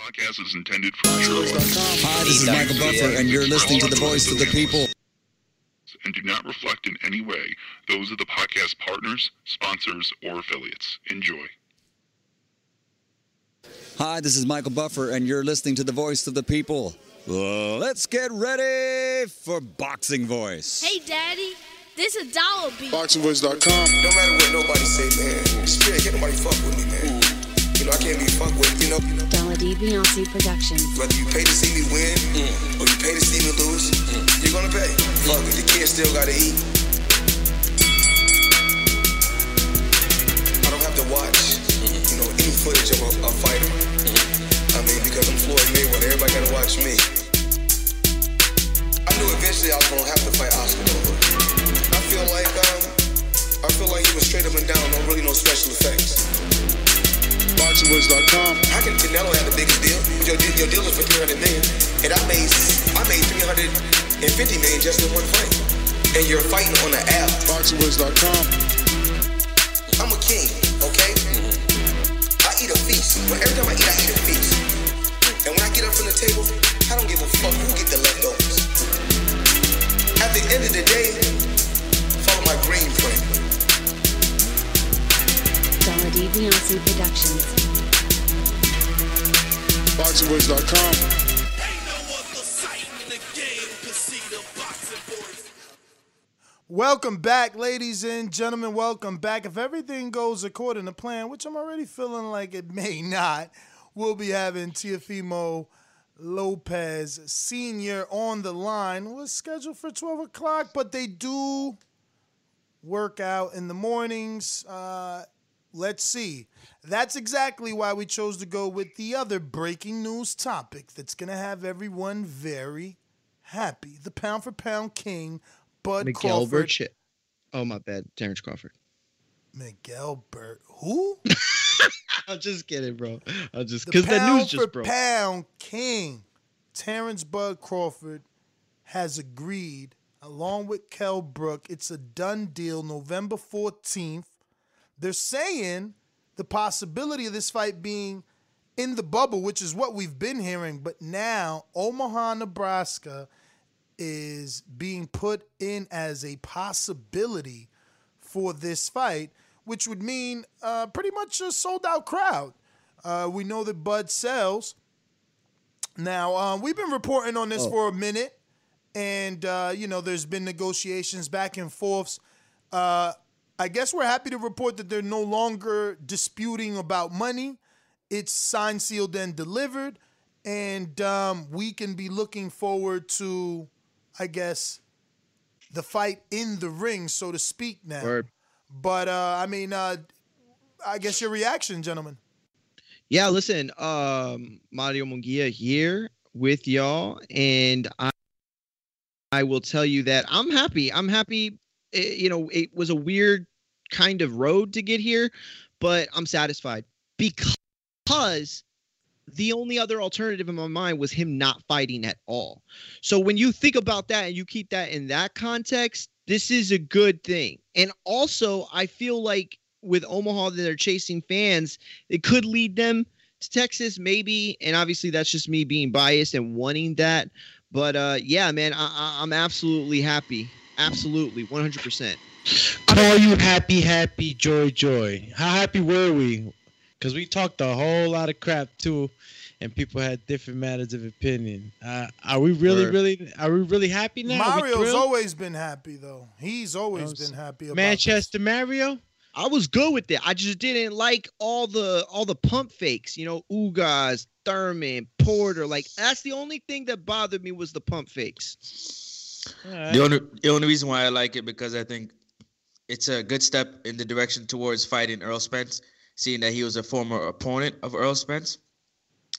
podcast is intended for mature Hi, this is Michael Buffer, and you're listening to the voice of the people. and do not reflect in any way those of the podcast partners, sponsors, or affiliates. Enjoy. Hi, this is Michael Buffer, and you're listening to the voice of the people. Let's get ready for Boxing Voice. Hey, Daddy, this a dollar beat. BoxingVoice.com. No matter what nobody say, man. Spirit, can't nobody fuck with me, man. You know, I can't be fucked with, you know. Dollar D Beyonce Productions. Whether you pay to see me win or you pay to see me lose, you're gonna pay. Fuck it, the kids still gotta eat. I don't have to watch, you know, any footage of a, a fighter. I mean, because I'm Floyd Mayweather, everybody gotta watch me. I knew eventually I was gonna have to fight Oscar Nova. I feel like, um, I feel like was straight up and down, no really no special effects. BoxingVoice.com. How can Canelo have the biggest deal? Your, deal- your deal is for 300 million, and I made I made 350 million just in one fight. And you're fighting on the app. BoxingVoice.com. I'm a king, okay? I eat a feast. Well, every time I eat, I eat a feast. And when I get up from the table, I don't give a fuck who get the leftovers. At the end of the day, follow my green print. Dollar Beyonce Productions. BoxingVoice.com. Welcome back, ladies and gentlemen. Welcome back. If everything goes according to plan, which I'm already feeling like it may not, we'll be having Teofimo Lopez Sr. on the line. Was scheduled for 12 o'clock, but they do work out in the mornings. Uh, let's see. That's exactly why we chose to go with the other breaking news topic that's going to have everyone very happy. The pound for pound king, Bud Miguel Crawford. Oh my bad, Terrence Crawford. Miguel Burt. Who? I'm just kidding, bro. I'm just because that news just broke. pound king, Terrence Bud Crawford, has agreed, along with Kell Brook. It's a done deal. November 14th. They're saying the possibility of this fight being in the bubble, which is what we've been hearing, but now Omaha, Nebraska is being put in as a possibility for this fight, which would mean uh, pretty much a sold out crowd. Uh, we know that Bud sells. Now, uh, we've been reporting on this Oh. for a minute, and, uh, you know, there's been negotiations back and forths. I guess we're happy to report that they're no longer disputing about money. It's signed, sealed, and delivered. And um, we can be looking forward to, I guess, the fight in the ring, so to speak, now. Word. But uh, I mean, uh, I guess your reaction, gentlemen. Yeah, listen, um, Mario Munguia here with y'all, and I, I will tell you that I'm happy. I'm happy. eh, you know, it was a weird kind of road to get here, but I'm satisfied because the only other alternative in my mind was him not fighting at all. So when you think about that and you keep that in that context, this is a good thing. And also, I feel like with Omaha that they're chasing fans, it could lead them to Texas, maybe. And obviously, that's just me being biased and wanting that. But uh, yeah, man, I, I, I'm absolutely happy. Absolutely, 100%. Call you happy, happy, joy, joy. How happy were we? because we talked a whole lot of crap too, and people had different matters of opinion. Uh, are we really, Word. really, are we really happy now? Mario's always been happy though. He's always been happy about Manchester Mario. I was good with it. I just didn't like all the all the pump fakes. You know, Ugas, Thurman, Porter. Like that's the only thing that bothered me was the pump fakes. The only the only reason why I like it because I think it's a good step in the direction towards fighting Errol Spence, seeing that he was a former opponent of Errol Spence.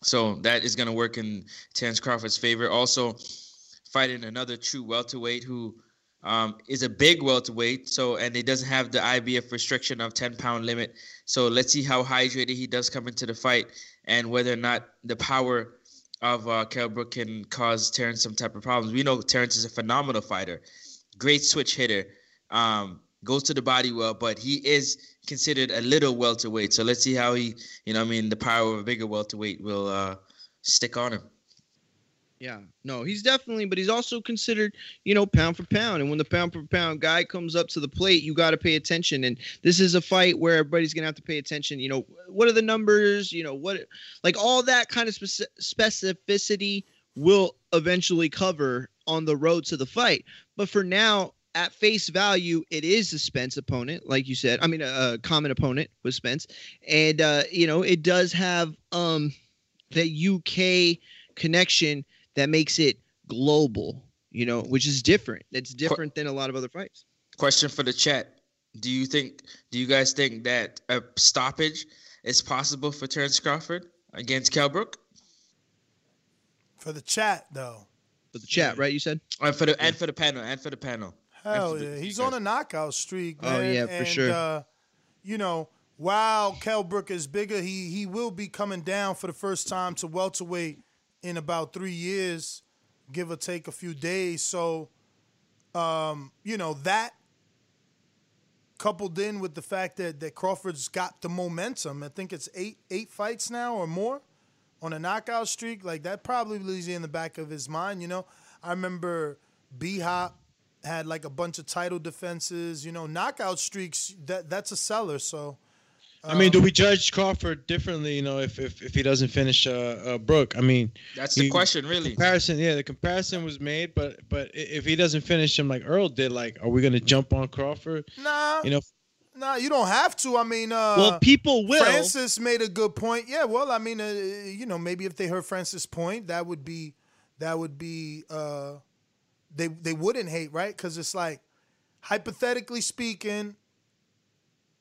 So that is going to work in Terence Crawford's favor. Also, fighting another true welterweight who um, is a big welterweight. So and he doesn't have the IBF restriction of 10 pound limit. So let's see how hydrated he does come into the fight and whether or not the power of uh, Kell Brook can cause Terrence some type of problems. We know Terrence is a phenomenal fighter, great switch hitter, um, goes to the body well, but he is considered a little welterweight. So let's see how he, you know, I mean, the power of a bigger welterweight will uh, stick on him. Yeah, no, he's definitely, but he's also considered, you know, pound for pound. And when the pound for pound guy comes up to the plate, you got to pay attention. And this is a fight where everybody's gonna have to pay attention. You know, what are the numbers? You know, what, like all that kind of speci- specificity will eventually cover on the road to the fight. But for now, at face value, it is a Spence opponent, like you said. I mean, a, a common opponent with Spence, and uh, you know, it does have um the UK connection that makes it global, you know, which is different. It's different than a lot of other fights. Question for the chat: Do you think? Do you guys think that a stoppage is possible for Terrence Crawford against Kell Brook? For the chat though. For the chat, right? You said. And for the and for the panel and for the panel. Hell yeah, he's on a knockout streak. Oh, man. yeah, for and, sure. Uh, you know, while Kell Brook is bigger, he he will be coming down for the first time to welterweight in about three years, give or take a few days. So, um, you know that coupled in with the fact that that Crawford's got the momentum. I think it's eight eight fights now or more on a knockout streak. Like that probably leaves in the back of his mind. You know, I remember B Hop had like a bunch of title defenses. You know, knockout streaks that that's a seller. So. I mean, do we judge Crawford differently? You know, if if, if he doesn't finish uh, uh Brook, I mean, That's the he- question, really. Comparison, yeah, the comparison was made, but but if he doesn't finish him like Errol did, like, are we gonna jump on Crawford? Nah, You know, nah, you don't have to. I mean, uh, Well, people will. Francis made a good point. Yeah, well, I mean, uh, you know, maybe if they heard Francis' point, that would be, that would be, uh, they they wouldn't hate, right? Because it's like, hypothetically speaking,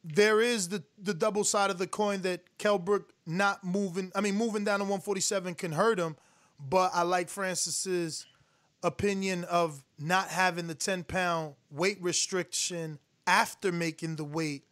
there is the the double side of the coin that Kell Brook not moving. I mean, moving down to 147 can hurt him, but I like Francis's opinion of not having the 10 pound weight restriction after making the weight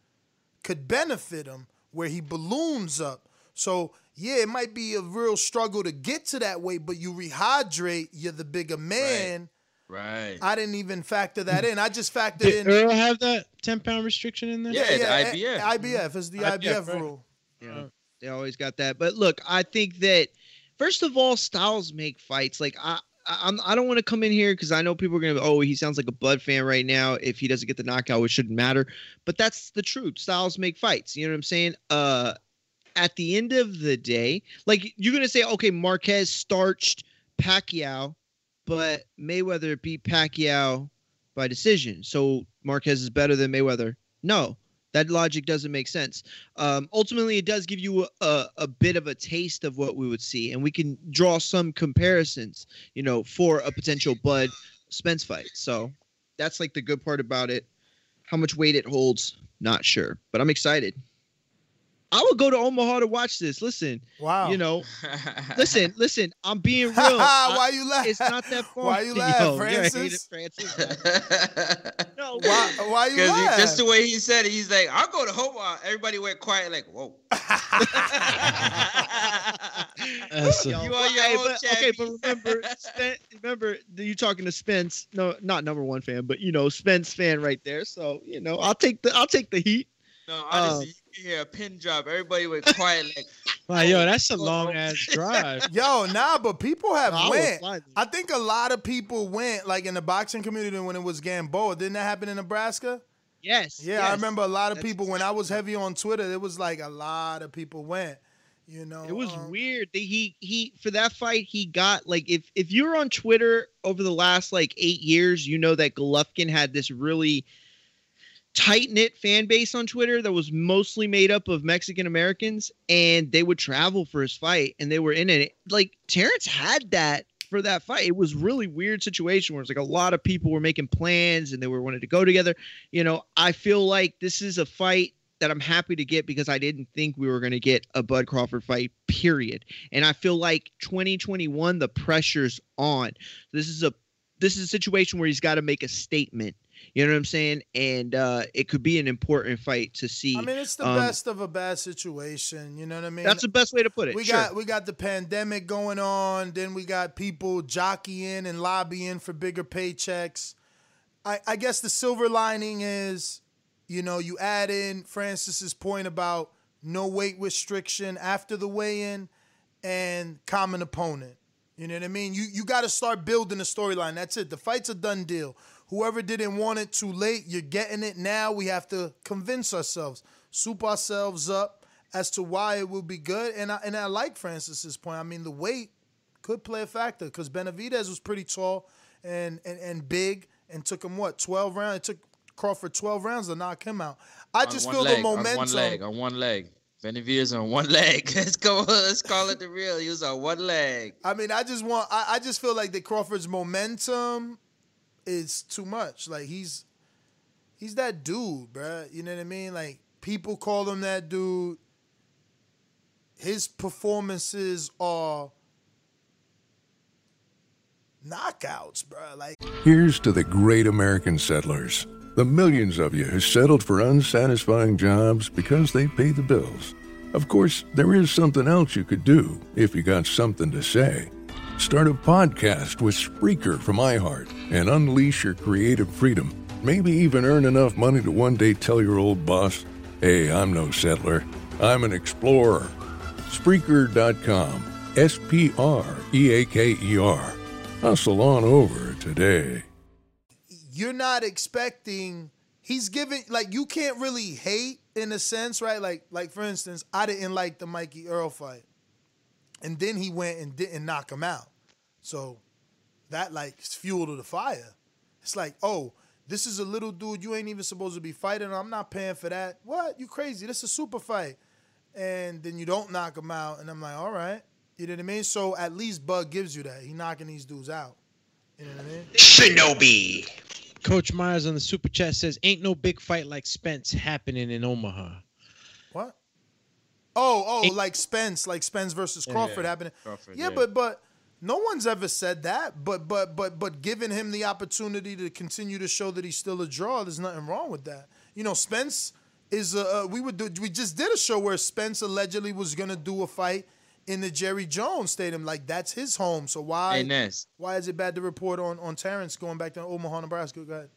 could benefit him where he balloons up. So yeah, it might be a real struggle to get to that weight, but you rehydrate, you're the bigger man. Right. I didn't even factor that in. I just factored did in Errol have that ten pound restriction in there? Yeah, the yeah, IBF. IBF is the IBF, IBF, right. rule. Yeah, they always got that. But look, I think that first of all, styles make fights. Like I, I I'm I don't want to come in here because I know people are gonna. Oh, he sounds like a Bud fan right now. If he doesn't get the knockout, it shouldn't matter. But that's the truth. Styles make fights. You know what I'm saying? Uh, at the end of the day, like you're gonna say, okay, Marquez starched Pacquiao, but Mayweather beat Pacquiao by decision. So Marquez is better than Mayweather. No, that logic doesn't make sense. Um, ultimately, it does give you a, a bit of a taste of what we would see, and we can draw some comparisons, you know, for a potential Bud Spence fight. So that's like the good part about it. How much weight it holds, not sure, but I'm excited. I would go to Omaha to watch this. Listen, Wow. you know, listen, listen. I'm being real. I- Why you laugh? It's not that far. Why you Yo, laugh, you're a hater, Francis? Francis. No, Why, why you Because laugh? just the way he said it, he's like, I'll go to Homa. Everybody went quiet, like, whoa. That's a- Yo, You are your hey, own but, okay, but remember, Spence, remember that you talking to Spence. No, not number one fan, but you know Spence fan right there. So you know, I'll take the I'll take the heat. No, Um, honestly, you can hear a pin drop. Everybody was quiet, like, Wow, yo, that's a long ass drive. Yo, nah, but people have I was went. flying. I think a lot of people went, like in the boxing community when it was Gamboa. Didn't that happen in Nebraska? Yes. Yeah, I remember a lot of That's people when I was heavy on Twitter. It was like a lot of people went. You know, It was um, weird that he he for that fight he got like if if you're on Twitter over the last like eight years, you know that Golovkin had this really tight knit fan base on Twitter that was mostly made up of Mexican Americans, and they would travel for his fight, and they were in it. Like Terrence had that for that fight. It was really weird situation where it's like a lot of people were making plans and they were wanting to go together. You know, I feel like this is a fight that I'm happy to get because I didn't think we were going to get a Bud Crawford fight, period. And I feel like 2021, the pressure's on. This is a this is a situation where he's got to make a statement. You know what I'm saying? And uh, it could be an important fight to see. I mean, it's the Um, best of a bad situation. You know what I mean? That's the best way to put it. We sure. got we got the pandemic going on. Then we got people jockeying and lobbying for bigger paychecks. I, I guess the silver lining is, you know, you add in Francis's point about no weight restriction after the weigh-in and common opponent. You know what I mean? You you got to start building a storyline. That's it. The fight's a done deal. Whoever didn't want it too late, you're getting it now. We have to convince ourselves, soup ourselves up as to why it will be good. And I and I like Francis's point. I mean, the weight could play a factor because Benavidez was pretty tall and, and and big and took him what 12 rounds. It took Crawford 12 rounds to knock him out. I On just feel leg, the momentum. On one leg, on one leg. Benavidez on one leg. Let's go. Let's call it the real. He was on one leg. I mean, I just want. I, I just feel like that Crawford's momentum is too much. Like he's he's that dude, bruh. You know what I mean? Like people call him that dude. His performances are knockouts, bruh. Like Here's to the great American settlers, the millions of you who settled for unsatisfying jobs because they pay the bills. Of course, there is something else you could do if you got something to say. Start a podcast with Spreaker from iHeart and unleash your creative freedom. Maybe even earn enough money to one day tell your old boss, hey, I'm no settler, I'm an explorer. Spreaker.com. S P R E A K E R. Hustle on over today. you're not expecting he's giving like you can't really hate in a sense, right? Like like for instance, I didn't like the Mikey Errol fight. And then he went and didn't knock him out. So that like is fuel to the fire. It's like, oh, this is a little dude you ain't even supposed to be fighting. I'm not paying for that. What? You crazy. This is a super fight. And then you don't knock him out. And I'm like, all right. You know what I mean? So at least Bug gives you that. He knocking these dudes out. You know what I mean? Shinobi. Coach Myers on the super chat says, "Ain't no big fight like Spence happening in Omaha." What? Oh, oh, like Spence, like Spence versus Yeah, Crawford yeah. happening. Crawford, yeah, yeah. but but no one's ever said that. But but but but giving him the opportunity to continue to show that he's still a draw, there's nothing wrong with that. You know, Spence is uh we would do we just did a show where Spence allegedly was gonna do a fight in the Jerry Jones Stadium. Like that's his home. So why Hey, why is it bad to report on on Terrence going back to Omaha, Nebraska? Go ahead.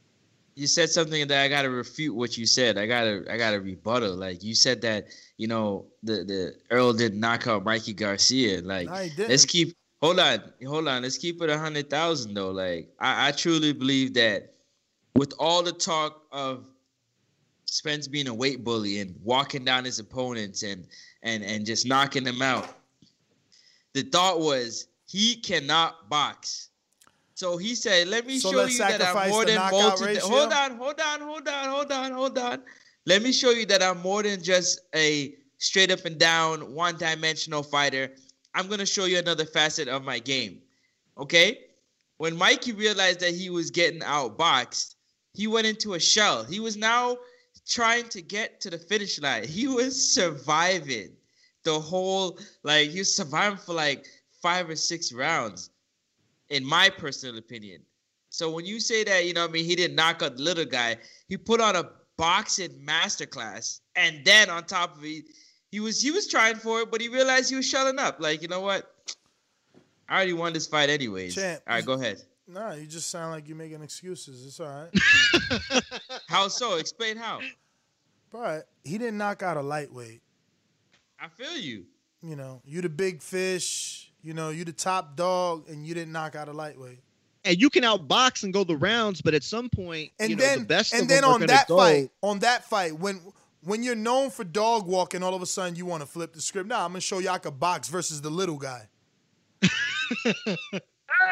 you said something that I gotta refute what you said. I gotta I gotta rebuttal. Like you said that you know the the Errol did knock out Mikey Garcia. Like No, he didn't. let's keep hold on hold on. Let's keep it a hundred thousand though. Like I, I truly believe that with all the talk of Spence being a weight bully and walking down his opponents and and and just knocking them out, the thought was he cannot box. So he said, "Let me So show you that I'm more than multi-? Hold on, hold on, hold on, hold on, hold on. Let me show you that I'm more than just a straight up and down one-dimensional fighter. I'm gonna show you another facet of my game. Okay? When Mikey realized that he was getting outboxed, he went into a shell. He was now trying to get to the finish line. He was surviving the whole like he was surviving for like five or six rounds, in my personal opinion. So when you say that, you know, I mean, he didn't knock out the little guy, he put on a boxing masterclass, and then on top of it, he was he was trying for it, but he realized he was shelling up. Like, you know what? I already won this fight anyways. Champ, All right, go ahead. Nah, you just sound like you're making excuses. It's all right. How so? Explain how. But he didn't knock out a lightweight. I feel you. You know, you the big fish. You know, you the top dog, and you didn't knock out a lightweight. and you can outbox and go the rounds, but at some point, And you know, then the best and of then them on gonna that go. fight, on that fight, when when you're known for dog walking, all of a sudden you want to flip the script. Nah, I'm gonna show you I could box versus the little guy.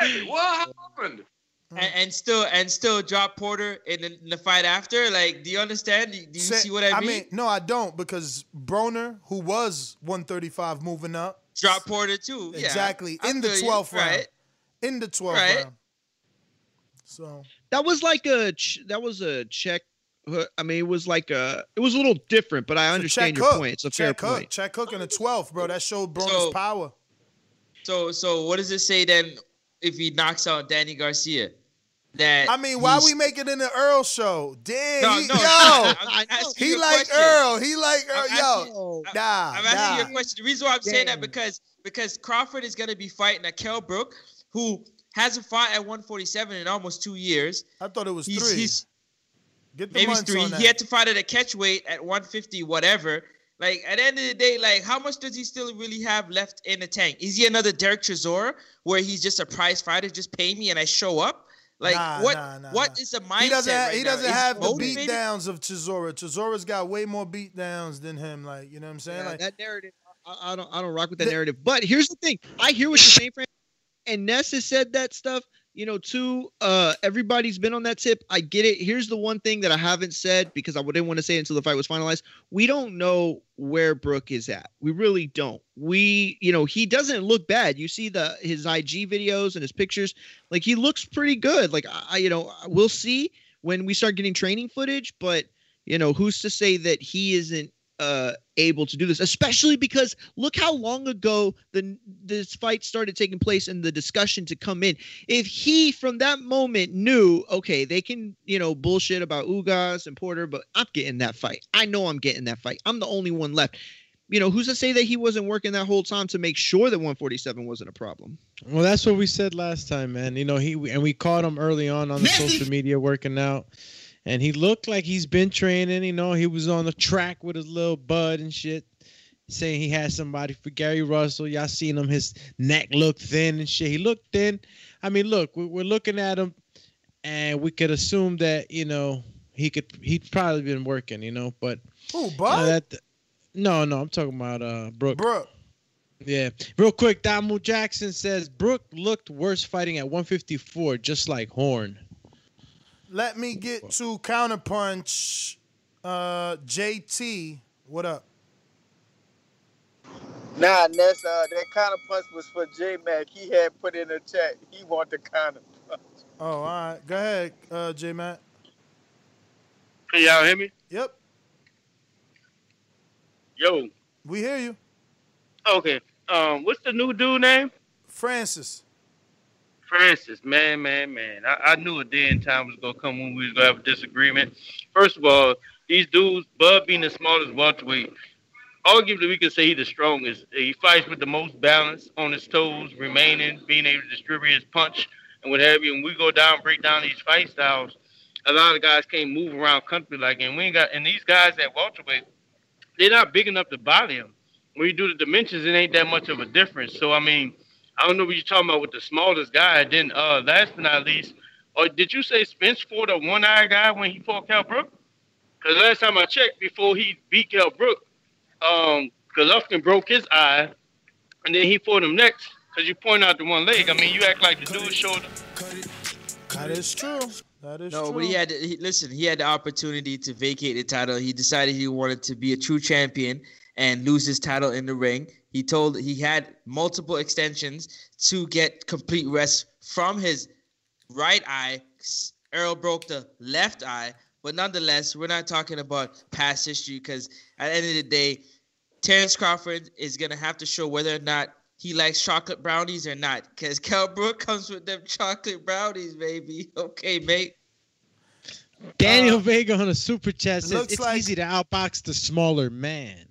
Hey, what happened? and, and still and still drop Porter in the, in the fight after. Like, do you understand? Do you, Say- see what I mean? no, I don't because Broner, who was 135 moving up, Drop Porter too. Exactly I in the feel you. 12th round. Right. In the 12th Right. round. So That was like a that was a check. I mean, it was like a it was a little different, but I So understand your Cook, point. It's a fair Check Cook, point. Check Cook in the 12th, bro. That showed Broner's So- power. So so what does it say then if he knocks out Danny Garcia? That I mean, why he's- we making it an Errol show? Damn, No, he, no, yo, I'm asking he you like question. Errol. He like Errol. I'm Yo, asking- nah, I'm asking nah. you a question. The reason why I'm saying that because because Crawford is gonna be fighting a Kell Brook who hasn't fought at 147 in almost two years. I thought it was He's, three. he's Get the maybe it's three. on that. He had to fight at a catch weight at 150, whatever. Like at the end of the day, like how much does he still really have left in the tank? Is he another Derek Chisora where he's just a prize fighter, just pay me and I show up? Like Nah, what? nah, nah, what nah. is the mindset? He doesn't. Have, right he doesn't Is have the motivated? beat downs of Chisora. Chisora's got way more beat downs than him. Like you know what I'm saying? Yeah, like that narrative, I, I don't, I don't rock with that narrative. But here's the thing: I hear what you're saying, Fran. And Ness has said that stuff, you know, too. Uh, everybody's been on that tip. I get it. Here's the one thing that I haven't said because I didn't want to say until the fight was finalized. We don't know where Brook is at. We really don't. We, you know, he doesn't look bad. You see the his IG videos and his pictures, like he looks pretty good. Like I, you know, we'll see when we start getting training footage, but you know, who's to say that he isn't uh able to do this especially because look how long ago the this fight started taking place and the discussion to come in. If he from that moment knew okay they can you know bullshit about ugas and porter but i'm getting that fight. I know i'm getting that fight. I'm the only one left. You know who's to say that he wasn't working that whole time to make sure that 147 wasn't a problem? Well, that's what we said last time, man. You know, he and we caught him early on on the social media working out, and he looked like he's been training. You know, he was on the track with his little bud and shit, saying he had somebody for Gary Russell. Y'all seen him? His neck looked thin and shit. He looked thin. I mean, look, we- we're looking at him, and we could assume that you know he could he'd probably been working. You know, but Who, you know, Bud? that no, no, I'm talking about uh Brook. Brook. Yeah. Real quick, Damu Jackson says Brook looked worse fighting at 154, just like Horn. Let me get to counterpunch. Uh, JT, what up? Nah, Ness, uh, that counterpunch was for J Mac. He had put in a chat. He want the kind of punch. Oh, all right. Go ahead, uh, J Mac. Can y'all hear me? Yep, Yo. we hear you. Okay. Um, what's the new dude name? Francis. Francis, man, man, man. I, I knew a day and time was gonna come when we was gonna have a disagreement. First of all, these dudes, Bud being the smallest welterweight, arguably we could say he's the strongest. He fights with the most balance on his toes, remaining, being able to distribute his punch and what have you. And we go down, break down these fight styles. A lot of guys can't move around country like and We ain't got and these guys at welterweight, they're not big enough to body him. When you do the dimensions, it ain't that much of a difference. So I mean, I don't know what you're talking about with the smallest guy. Then uh last but not least, or did you say Spence fought a one eye guy when he fought Kell Brook? Because last time I checked, before he beat Kell Brook, um, Golovkin broke his eye, and then he fought him next. Because you point out the one leg. I mean, you act like the dude showed. That is true. That is No, true. but he had he, listen. He had the opportunity to vacate the title. He decided he wanted to be a true champion and lose his title in the ring. He told he had multiple extensions to get complete rest from his right eye. Errol broke the left eye, but nonetheless, we're not talking about past history because at the end of the day, Terrence Crawford is gonna have to show whether or not he likes chocolate brownies or not. Because Kell Brook comes with them chocolate brownies, baby. Okay, mate. Daniel uh, Vega on a super chat says looks it's like- easy to outbox the smaller man.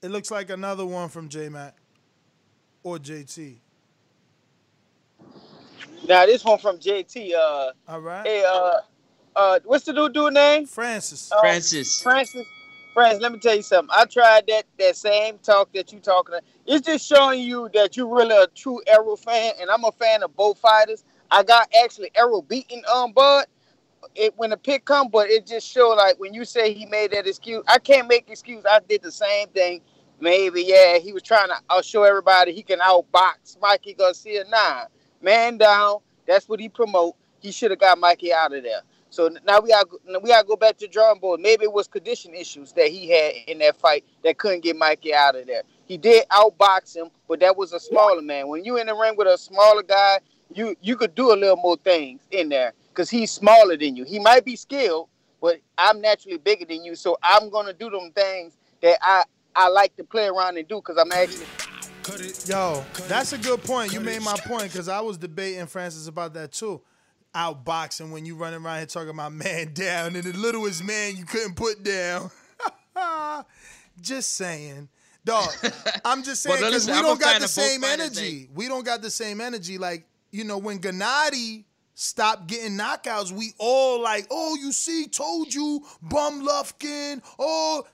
It looks like another one from J Mac or JT. Now this one from JT. Uh, All right. hey, uh, uh, what's the new dude name? Francis. Uh, Francis. Francis. Friends, let me tell you something. I tried that that same talk that you talking. About. It's just showing you that you're really a true Errol fan, and I'm a fan of both fighters. I got actually Errol beating um Bud it when the pick come, but it just showed like when you say he made that excuse, I can't make excuse. I did the same thing. Maybe yeah, he was trying to I'll show everybody he can outbox Mikey Garcia. Nah, man down. That's what he promote. He should have got Mikey out of there. So now we got we got to go back to drawing board. Maybe it was condition issues that he had in that fight that couldn't get Mikey out of there. He did outbox him, but that was a smaller man. When you in the ring with a smaller guy, you you could do a little more things in there because he's smaller than you. He might be skilled, but I'm naturally bigger than you, so I'm gonna do them things that I I like to play around and do because I'm actually. Yo, that's a good point. You made my point because I was debating Francis about that too. Outboxing when you running around here talking about man down and the littlest man you couldn't put down. just saying. Dog, I'm just saying because we I'm don't got the same energy. We don't got the same energy. Like, you know, when Gennady stopped getting knockouts, we all like, oh, you see, told you, bum Lufkin. Oh,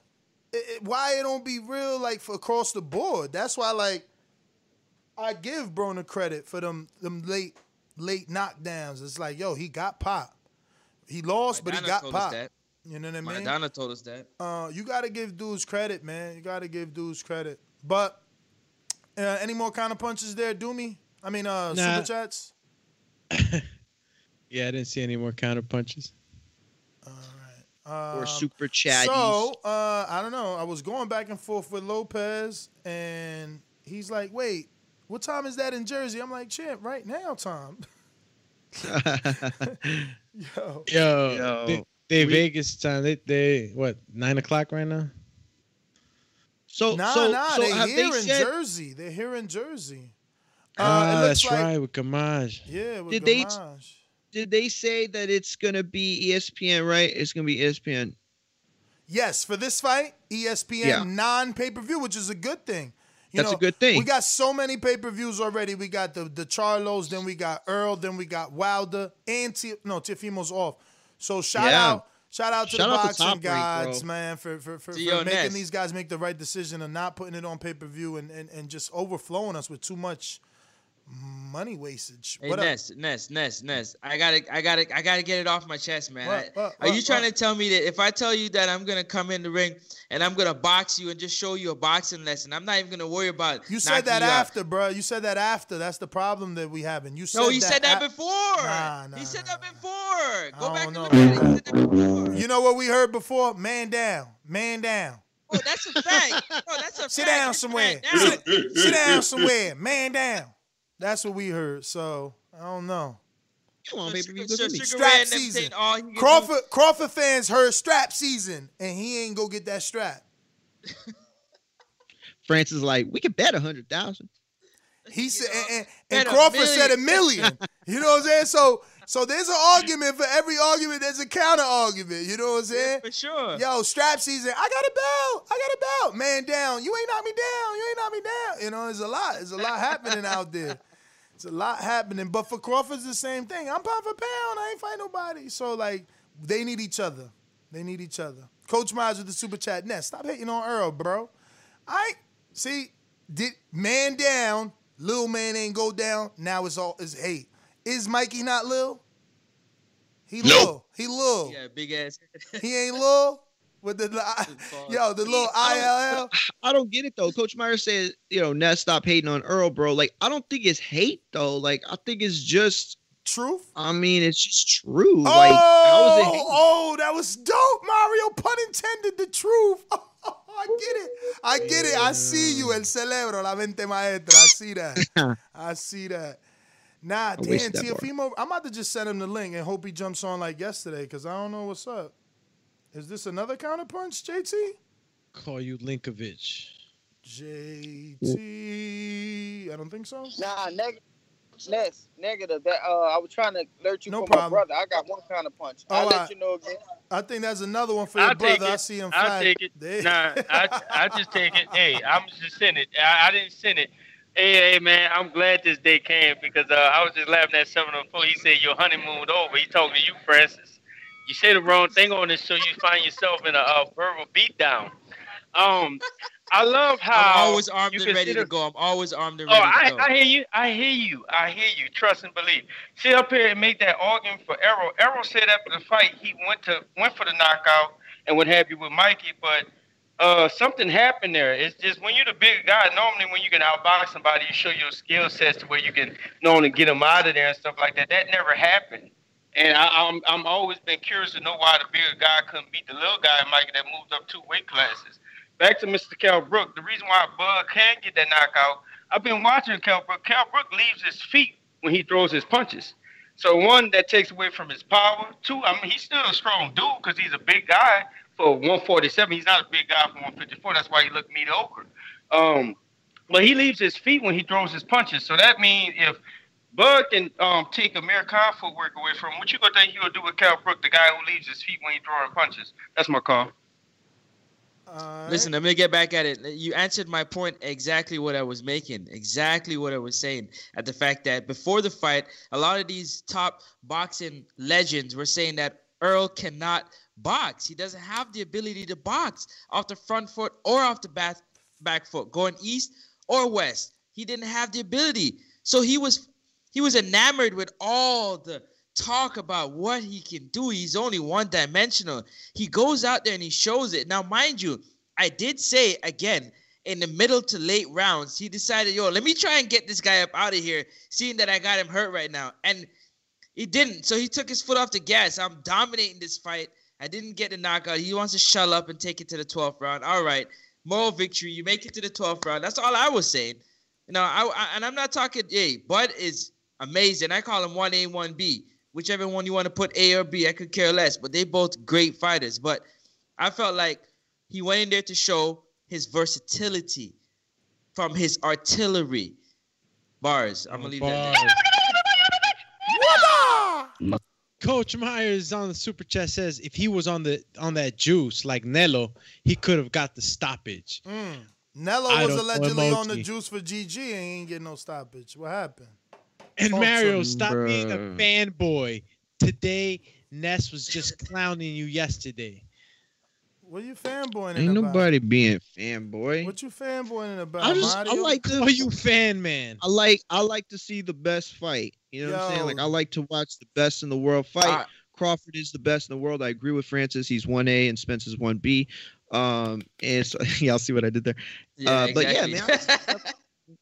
it, it- why it don't be real like for across the board? That's why like I give Broner credit for them them late late knockdowns. It's like, yo, he got pop. He lost, but he got pop. that. You know what I mean? Maradona told us that. Uh, you got to give dudes credit, man. You got to give dudes credit. But uh, any more counter punches there, Doomy? I mean, uh, Nah. super chats. Yeah, I didn't see any more counter punches. All right. Um, or super chatties. So uh, I don't know. I was going back and forth with Lopez, and he's like, "Wait, what time is that in Jersey?" I'm like, "Champ, right now, Tom." Yo, Yo, they, they we- Vegas time. They they what nine o'clock right now? So nah, so nah, so they have here they in said? Jersey. They're here in Jersey. Uh, ah, it looks that's like- right with Kamaj. Yeah, with Did they- Gamage. Did they say that it's gonna be E ESPN? Right? It's gonna be E ESPN. Yes, for this fight, ESPN Yeah. non pay per view, which is a good thing. You That's a know, good thing. We got so many pay per views already. We got the the Charlos, then we got Errol, then we got Wilder, and T- no Teofimo's off. So shout Yeah. out, shout out to Shout the out boxing Rank, gods, man, for for, for, for making Ness. these guys make the right decision and not putting it on pay per view and, and and just overflowing us with too much money wastage. Hey what up? Ness, Ness, Ness, Ness. I gotta, I gotta, I gotta get it off my chest, man. What, I- what, are you what, trying what? to tell me that if I tell you that I'm gonna come in the ring and I'm gonna box you and just show you a boxing lesson, I'm not even gonna worry about You said that you out? after, bro. You said that after. That's the problem that we having. You said No, he said that a- before. Nah, nah, he said that before. Go back and look at it. He about said that. You know what we heard before? Man down, man down. Oh, that's a fact. No, oh, that's a Sit fact. down somewhere. down. Sit, sit down somewhere. Man down. That's what we heard. So I don't know. Come on, baby, you So good for me. Strap Ray and them season. saying all he do- Crawford Crawford fans heard strap season, and he ain't go get that strap. Francis like, we could bet a hundred thousand. He said, and, and, Bet and a Crawford said a million. million. You know what I'm saying? So, so there's an argument for every argument. There's a counter argument. You know what I'm saying? For sure. Yo, strap season. I got a belt. I got a belt. Man down. You ain't knock me down. You ain't knock me down. You know, there's a lot. There's a lot happening out there. It's a lot happening. But for Crawford's the same thing. I'm pound for pound. I ain't fight nobody. So like, they need each other. They need each other. Coach Miles with the super chat. Ness, stop hating on Errol, bro. I see. Did man down? Lil man ain't go down. Now it's all is hate. Is Mikey not Lil? He Lil. He Lil. Yeah, big ass. He ain't Lil with the yo the little ILL. I don't get it though. Coach Meyer said, you know, Ness stop hating on Errol, bro. Like, I don't think it's hate though. Like, I think it's just truth. I mean, it's just true. Like, how is oh, it? Oh, hate? oh, that was dope, Mario. Pun intended. The truth. I get it. I get it. I see you, el cerebro, la mente maestra. I see that. I see that. Nah, I damn, wish that bar. Teofimo. I'm about to just send him the link and hope he jumps on like yesterday because I don't know what's up. Is this another counterpunch, JT? Call you Linkovich. JT. I don't think so. Nah, neg- Ness, negative. That uh, I was trying to alert you No for my brother. I got one kind of punch. Oh, I'll I- let you know again. I think that's another one for your I'll take brother. it. I see him I'll fly. take it. There- Nah, I I just take it. Hey, I'm just send it. I, I didn't send it. Hey, hey, man, I'm glad this day came because uh, I was just laughing at someone before. He said your honeymoon over. He talking to you, Francis. You say the wrong thing on this show, you find yourself in a, a verbal beatdown. Um, I love how I'm always armed and ready to go. I'm always armed and Oh, ready I, to go. I hear you. I hear you. I hear you. Trust and believe. Sit up here and make that argument for Errol. Errol said after the fight he went to went for the knockout and what have you with Mikey, but uh, something happened there. It's just when you're the bigger guy. Normally, when you can outbox somebody, you show your skill sets to where you can normally get them out of there and stuff like that. That never happened. And I, I'm I'm always been curious to know why the bigger guy couldn't beat the little guy, Mike, that moved up two weight classes. Back to Mr. Kell Brook. The reason why Bud can't get that knockout, I've been watching Kell Brook. Kell Brook leaves his feet when he throws his punches. So one that takes away from his power. Two, I mean he's still a strong dude because he's a big guy for 147. He's not a big guy for 154. That's why he looked mediocre. Um, but he leaves his feet when he throws his punches. So that means if Bud can um, take Amir Khan footwork away from him, what you gonna think he'll do with Kell Brook, the guy who leaves his feet when he throwing punches? That's my call. Listen, let me get back at it. You answered my point exactly what I was making, exactly what I was saying. At the fact that before the fight, a lot of these top boxing legends were saying that Errol cannot box. He doesn't have the ability to box off the front foot or off the back back foot, going east or west. He didn't have the ability. So he was he was enamored with all the talk about what he can do. He's only one dimensional. He goes out there and he shows it. Now, mind you, I did say again in the middle to late rounds, he decided, yo, let me try and get this guy up out of here, seeing that I got him hurt right now. And he didn't. So he took his foot off the gas. I'm dominating this fight. I didn't get the knockout. He wants to shut up and take it to the 12th round. All right. Moral victory. You make it to the 12th round. That's all I was saying. You know, I, I and I'm not talking, hey, Bud is amazing. I call him 1A, 1B. Whichever one you want to put A or B, I could care less. But they both great fighters. But I felt like he went in there to show his versatility from his artillery. Bars. I'm gonna leave that there. Coach Myers on the super chat says if he was on the on that juice like Nello, he could have got the stoppage. Mm. Nello I was don't know allegedly on the juice for GG and he ain't get no stoppage. What happened? And Talk Mario, to stop me. being a fanboy. Today, Ness was just clowning you yesterday. What are you fanboying Ain't about? nobody being fanboy. What you fanboying about? I just I Mario? like to. Are you fan man? I like I like to see the best fight. You know what I'm saying? Like I like to watch the best in the world fight. I- Crawford is the best in the world. I agree with Francis. He's one A and Spencer's one B. Um, and so yeah, I'll see what I did there. Yeah, uh, but yeah, man, I,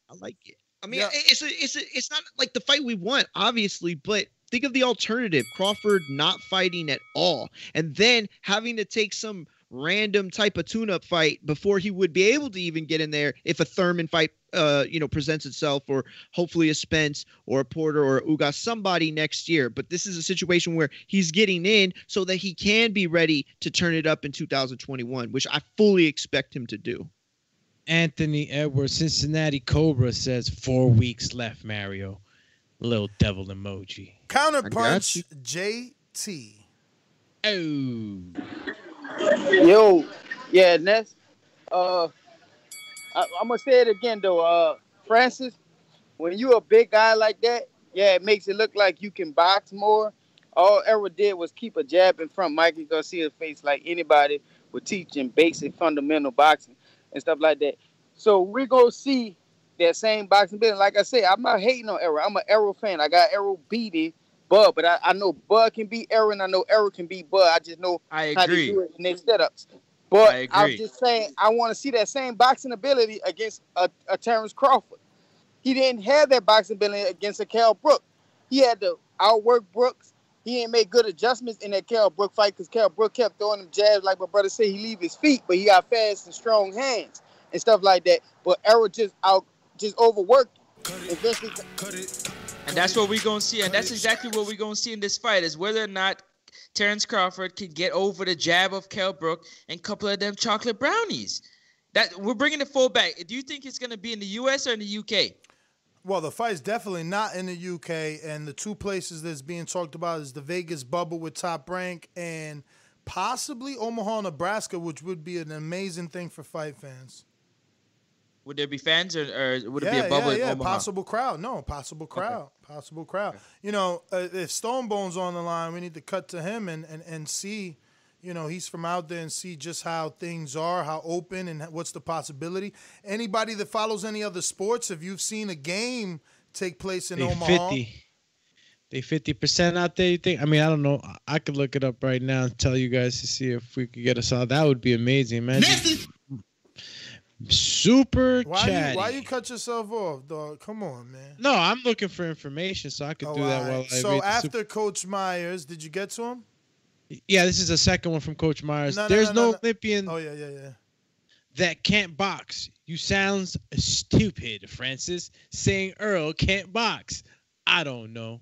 I like it. I mean, it's a, it's a, it's not like the fight we want, obviously, but think of the alternative: Crawford not fighting at all, and then having to take some random type of tune-up fight before he would be able to even get in there if a Thurman fight, uh, you know, presents itself, or hopefully a Spence or a Porter or a Ugas, somebody next year. But this is a situation where he's getting in so that he can be ready to turn it up in 2021, which I fully expect him to do. Anthony Edwards, Cincinnati Cobra says four weeks left. Mario, little devil emoji. Counterpunch JT. Oh. Yo, yeah, Ness. Uh, I, I'm gonna say it again though. Uh, Francis, when you a big guy like that, yeah, it makes it look like you can box more. All Errol did was keep a jab in front. Mikey Garcia's face like anybody would teach him basic fundamental boxing and stuff like that. So we gonna see that same boxing business. Like I said, I'm not hating on Errol. I'm an Errol fan. I got Errol beating Bud, but I, I know Bud can beat Errol, and I know Errol can beat Bud. I just know I how to do it in their setups. But I I, was just saying, I want to see that same boxing ability against a, a Terrence Crawford. He didn't have that boxing ability against a Kell Brook. He had to outwork Brooks. He didn't make good adjustments in that Kell Brook fight because Kell Brook kept throwing him jabs, like my brother said, he leave his feet, but he got fast and strong hands and stuff like that. But Errol just out, just overworked. him. Eventually, And that's what we're gonna see, and that's exactly what we're gonna see in this fight is whether or not Terrence Crawford can get over the jab of Kell Brook and a couple of them chocolate brownies. That we're bringing the full back. Do you think it's gonna be in the U.S. or in the UK? Well, the fight's definitely not in the UK, and the two places that's being talked about is the Vegas bubble with Top Rank and possibly Omaha, Nebraska, which would be an amazing thing for fight fans. Would there be fans, or, or would it be a bubble yeah, in yeah. Omaha? Possible crowd. No, possible crowd. Possible crowd. You know, uh, if Stone Bone's on the line, we need to cut to him and, and, and see, you know, he's from out there and see just how things are, how open, and what's the possibility. Anybody that follows any other sports, if you've seen a game take place in They Omaha, 50. They 50% out there, you think? I mean, I don't know. I- I could look it up right now and tell you guys to see if we could get us out. That would be amazing, man. Super why chatty. you, why you cut yourself off, dog? Come on, man. No, I'm looking for information, so I could Oh, do that all while. I so after Super- Coach Myers, did you get to him? Yeah, this is the second one from Coach Myers. No, no, There's no, no. Olympian Oh yeah, yeah, yeah. that can't box. You sounds stupid, Francis. Saying Errol can't box. I don't know.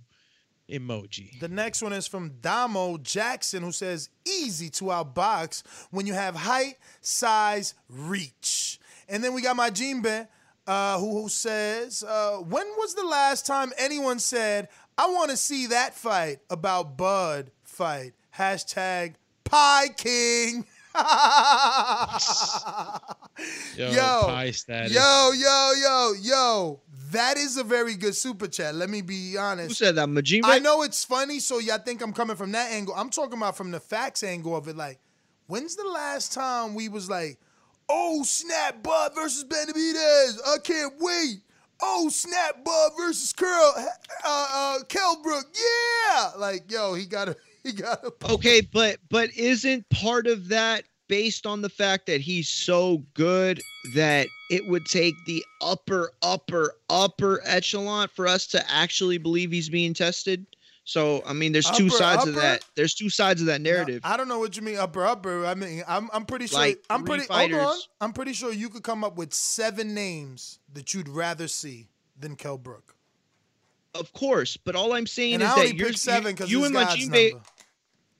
Emoji. The next one is from Damo Jackson, who says, easy to outbox when you have height, size, reach. And then we got my Jimbe, uh, who, who says, uh, when was the last time anyone said, I want to see that fight about Bud fight? Hashtag Pie King. Yo, yo, pie status. yo, yo, yo, yo. That is a very good super chat. Let me be honest. Who said that? Majimbe? I know it's funny, so y'all think I'm coming from that angle. I'm talking about from the facts angle of it. Like, when's the last time we was like, oh snap, Bud versus Benavidez? I can't wait. Oh snap, Bud versus Curl, uh, uh, Kell Brook. Yeah, like yo, he got a, he got a. Okay, but but isn't part of that based on the fact that he's so good that it would take the upper upper upper echelon for us to actually believe he's being tested? So I mean, there's two Upper, sides of that. There's two sides of that narrative. I don't know what you mean upper upper. I mean, I'm I'm pretty sure. Like I'm pretty. Hold on. I'm pretty sure you could come up with seven names that you'd rather see than Kell Brook. Of course, but all I'm saying And is that you're seven 'cause you, you and Majimbe.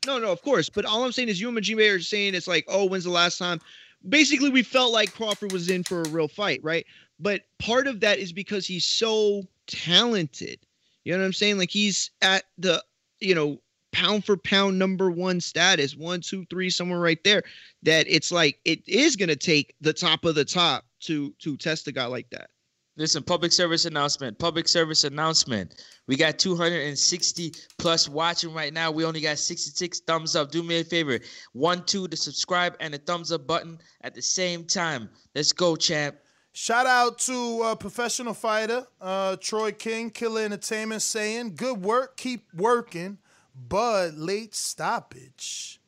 No, no, of course. But all I'm saying is you and Majimbe are saying it's like, oh, when's the last time? Basically, we felt like Crawford was in for a real fight, right? But part of that is because he's so talented. You know what I'm saying? Like he's at the, you know, pound for pound number one status, one, two, three, somewhere right there. That it's like it is gonna take the top of the top to to test a guy like that. Listen, public service announcement. Public service announcement. We got 260 plus watching right now. We only got 66 thumbs up. Do me a favor. One, two to subscribe and the thumbs up button at the same time. Let's go, champ. Shout out to uh, professional fighter uh, Troy King, Killer Entertainment, saying, "Good work, keep working." Bud late stoppage.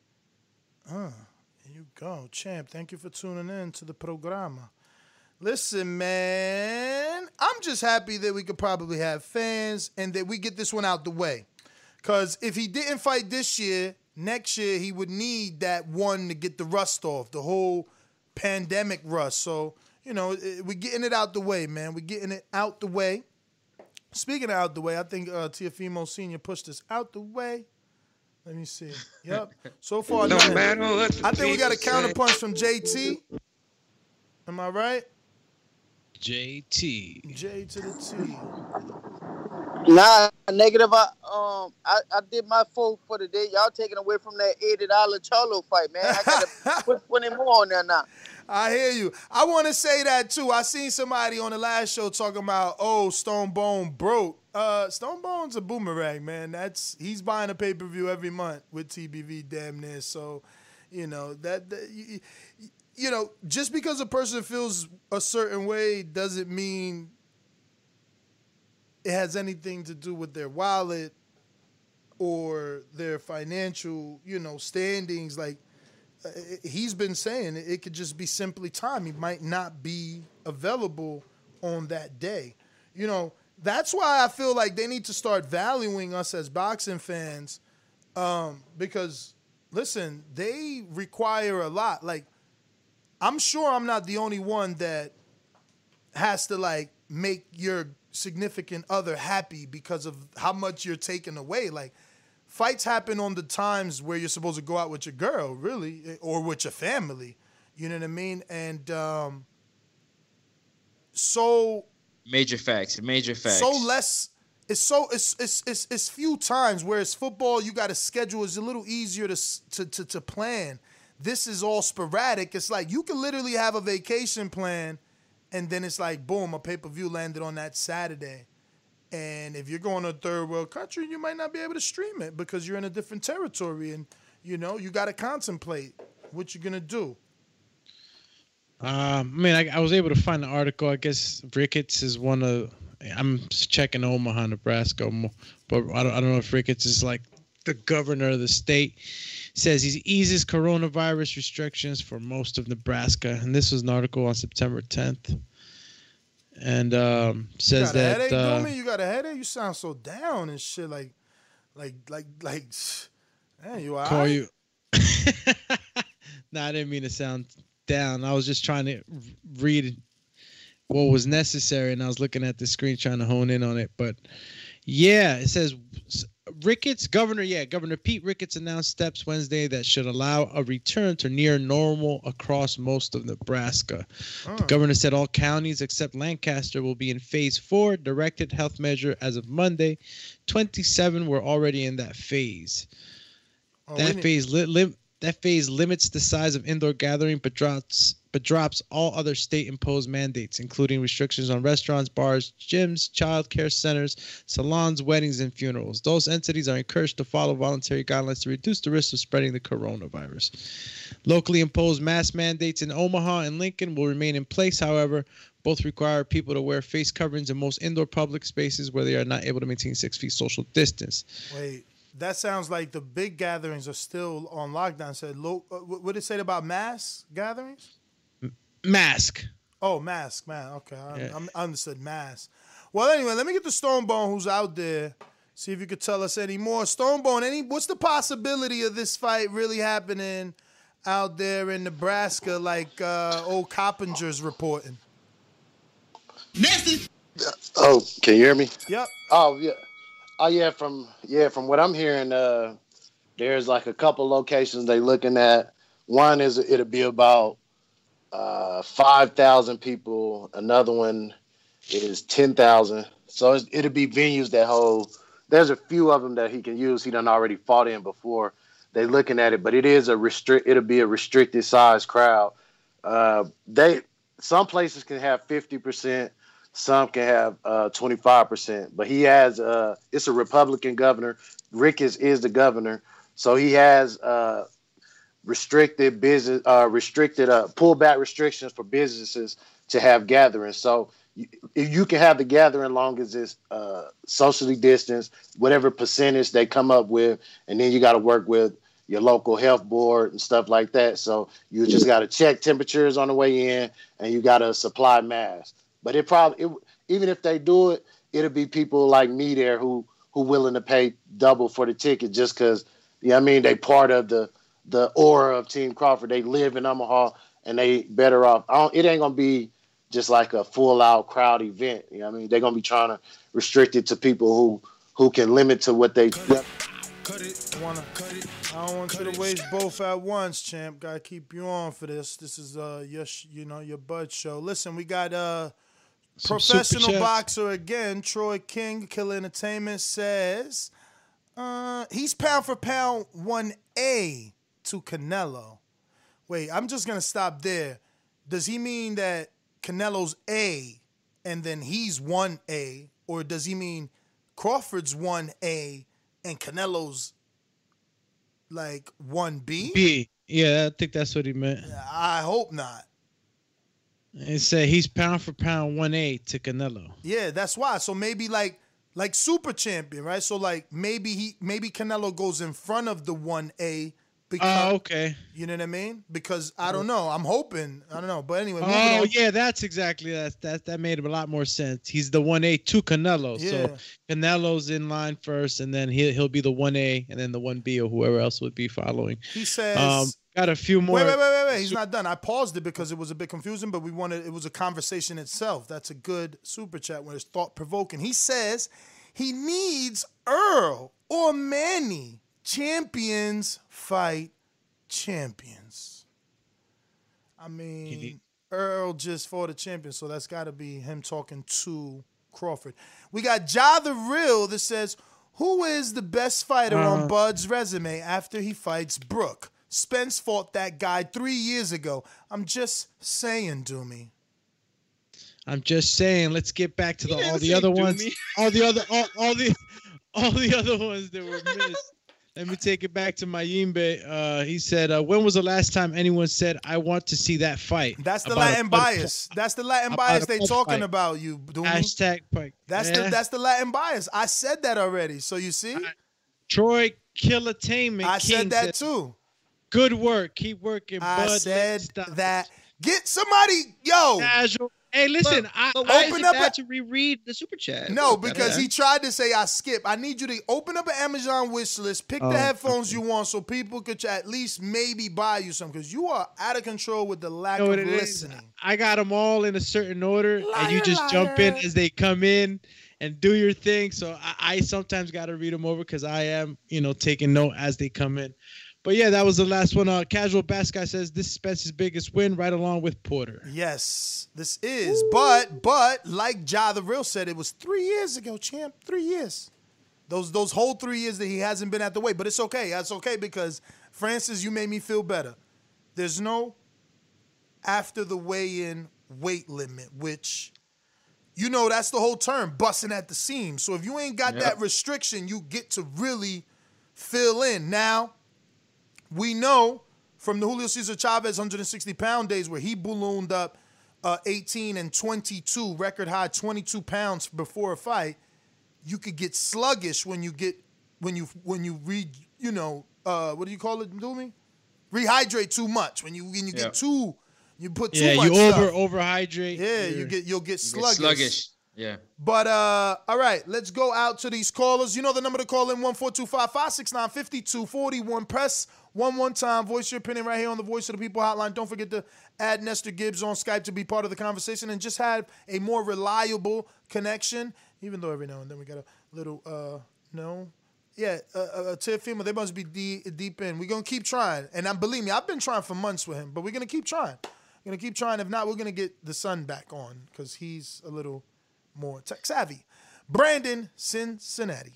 Uh, there you go, champ. Thank you for tuning in to the programa. Listen, man, I'm just happy that we could probably have fans and that we get this one out the way. Cause if he didn't fight this year, next year he would need that one to get the rust off, the whole pandemic rust. So, you know, we're getting it out the way, man. We're getting it out the way. Speaking of out the way, I think uh, Teofimo Senior pushed us out the way. Let me see. Yep. So far, No nothing. matter what I think we got a people say. counterpunch from JT. Am I right? JT. J to the T. Nah, negative. I um, I, I did my full for the day. Y'all taking away from that eighty dollar Cholo fight, man. I gotta put twenty more on there now. I hear you. I want to say that too. I seen somebody on the last show talking about, oh, Stone Bone broke. Uh, Stone Bone's a boomerang, man. That's he's buying a pay per view every month with TBV, damn near. So, you know that, that you, you know, just because a person feels a certain way doesn't mean it has anything to do with their wallet or their financial, you know, standings. Like he's been saying, it could just be simply time. He might not be available on that day. You know, that's why I feel like they need to start valuing us as boxing fans, um, because listen, they require a lot. Like, I'm sure I'm not the only one that has to like make your significant other happy because of how much you're taking away. Like fights happen on the times where you're supposed to go out with your girl, really, or with your family. You know what I mean? And um, so Major facts. Major facts. so less. It's so it's it's it's, it's few times whereas football you got to schedule is a little easier to, to to to plan. This is all sporadic. It's like you can literally have a vacation plan and then it's like boom, a pay per view landed on that Saturday. And if you're going to a third world country, you might not be able to stream it because you're in a different territory, and you know you got to contemplate what you're gonna do. Um, I mean, I, I was able to find an article. I guess Ricketts is one of. I'm checking Omaha, Nebraska, but I don't, I don't know if Ricketts is like the governor of the state. Says he eases coronavirus restrictions for most of Nebraska, and this was an article on September 10th. And um, You says got a that headache, uh? You got a headache? You sound so down and shit. Like, like, like, like. Man, you all call right? you. no, I didn't mean to sound down. I was just trying to read what was necessary, and I was looking at the screen trying to hone in on it. But yeah, it says Ricketts, Governor, yeah, Governor Pete Ricketts announced steps Wednesday that should allow a return to near normal across most of Nebraska. The governor said all counties except Lancaster will be in phase four, directed health measure as of Monday. 27 were already in that phase. Oh, that phase li- lim- that phase limits the size of indoor gathering, but drops but drops all other state-imposed mandates, including restrictions on restaurants, bars, gyms, child care centers, salons, weddings, and funerals. Those entities are encouraged to follow voluntary guidelines to reduce the risk of spreading the coronavirus. Locally imposed mask mandates in Omaha and Lincoln will remain in place, however. Both require people to wear face coverings in most indoor public spaces where they are not able to maintain six feet social distance. Wait, that sounds like the big gatherings are still on lockdown. Said, lo- uh, what did it say about mass gatherings? Mask. Oh, mask, man. Okay, I, Yeah. I'm- I understood mask. Well, anyway, let me get the Stonebone who's out there. See if you could tell us any more. Stonebone, any? What's the possibility of this fight really happening out there in Nebraska, like uh, old Coppinger's reporting? Oh, can you hear me? Yep. Oh yeah. Oh yeah. From yeah, from what I'm hearing, uh, there's like a couple locations they looking at. One is it'll be about uh, five thousand people. Another one is ten thousand. So it'll be venues that hold. There's a few of them that he can use. He done already fought in before. They looking at it, but it is a restrict. It'll be a restricted size crowd. Uh, they some places can have fifty percent. Some can have uh, 25%, but he has, uh, it's a Republican governor. Rick is is the governor. So he has uh, restricted business, uh, restricted, uh, pullback restrictions for businesses to have gatherings. So you, you can have the gathering long as it's uh, socially distanced, whatever percentage they come up with, and then you got to work with your local health board and stuff like that. So you just got to check temperatures on the way in, and you got to supply masks. But it probably, it, even if they do it, it'll be people like me there who who willing to pay double for the ticket just because, you know I mean, they part of the the aura of Team Crawford. They live in Omaha and they better off. I don't, it ain't gonna be just like a full out crowd event. You know what I mean? They're gonna be trying to restrict it to people who who can limit to what they. cut it. I wanna. Cut it. I don't want you to waste both at once, champ. Gotta keep you on for this. This is uh your you know your bud show. Listen, we got uh Some professional boxer again. Troy King, Killer Entertainment says uh he's pound for pound one A to Canelo. Wait, I'm just gonna stop there. Does he mean that Canelo's A and then he's one A, or does he mean Crawford's one A and Canelo's like one B? B. Yeah, I think that's what he meant. I hope not. It said he's pound for pound one A to Canelo. Yeah, that's why. So maybe like like super champion, right? So like maybe he maybe Canelo goes in front of the one A because Oh, okay. you know what I mean? Because I don't know. I'm hoping. I don't know. But anyway, Oh yeah, that's exactly that. That that made a lot more sense. He's the one A to Canelo. Yeah. So Canelo's in line first, and then he'll he'll be the one A, and then the one B or whoever else would be following. He says Um, got a few more. Wait, wait, wait, wait, wait. He's not done. I paused it because it was a bit confusing, but we wanted it was a conversation itself. That's a good super chat when it's thought provoking. He says he needs Errol or Manny. Champions fight champions. I mean, Errol just fought a champion, so that's got to be him talking to Crawford. We got Ja the Real that says, Who is the best fighter on Uh. Bud's resume after he fights Brook? Spence fought that guy three years ago. I'm just saying, Doomy. I'm just saying. Let's get back to the all the other do ones. All the other all, all the all the other ones that were missed. Let me take it back to Mayimbe. Uh, he said, uh, "When was the last time anyone said I want to see that fight?" That's the About a Latin fight- bias. That's the Latin bias they talking fight. about you, Doomy. Hashtag fight. That's Yeah. the that's the Latin bias. I said that already. So you see, Troy Killertainment. I King said that said, too. Good work. Keep working. I bud. said stop. that. Get somebody, yo. Casual. Hey, listen. I, But I open up a- to reread the super chat? No, because he tried to say I skip. I need you to open up an Amazon wish list, pick Oh, the headphones you want, so people could at least maybe buy you some. Because you are out of control with the lack know of what it is? listening. I got them all in a certain order, and you Liar, just jump in as they come in and do your thing. So I, I sometimes got to read them over because I am, you know, taking note as they come in. But yeah, that was the last one. Uh, Casual Bass guy says this is Spence's biggest win, right along with Porter. Yes, this is. But but like Ja the Real said, it was three years ago, champ. Three years. Those those whole three years that he hasn't been at the weight. But it's okay. That's okay because Francis, you made me feel better. There's no after the weigh-in weight limit, which you know that's the whole term, busting at the seams. So if you ain't got Yep. that restriction, you get to really fill in. Now, we know from the Julio Cesar Chavez 160 pound days where he ballooned up uh, 18 and 22, record high 22 pounds before a fight. You could get sluggish when you get when you when you read you know uh, what do you call it? Do me rehydrate too much when you when you Yeah. get too you put too Yeah, much you over stuff. overhydrate. Yeah, you you're- get you'll get Get sluggish. Yeah. But uh, all right, let's go out to these callers. You know the number to call in 14255695241. Press one one time. Voice your opinion right here on the Voice of the People hotline. Don't forget to add Nestor Gibbs on Skype to be part of the conversation and just have a more reliable connection. Even though every now and then we got a little uh no. Yeah, uh, uh, Teofimo, they must be deep, deep in. We're gonna keep trying, and I believe me, I've been trying for months with him, but we're gonna keep trying. We're gonna keep trying. If not, we're gonna get the sun back on because he's a little more tech savvy. Brandon, Cincinnati.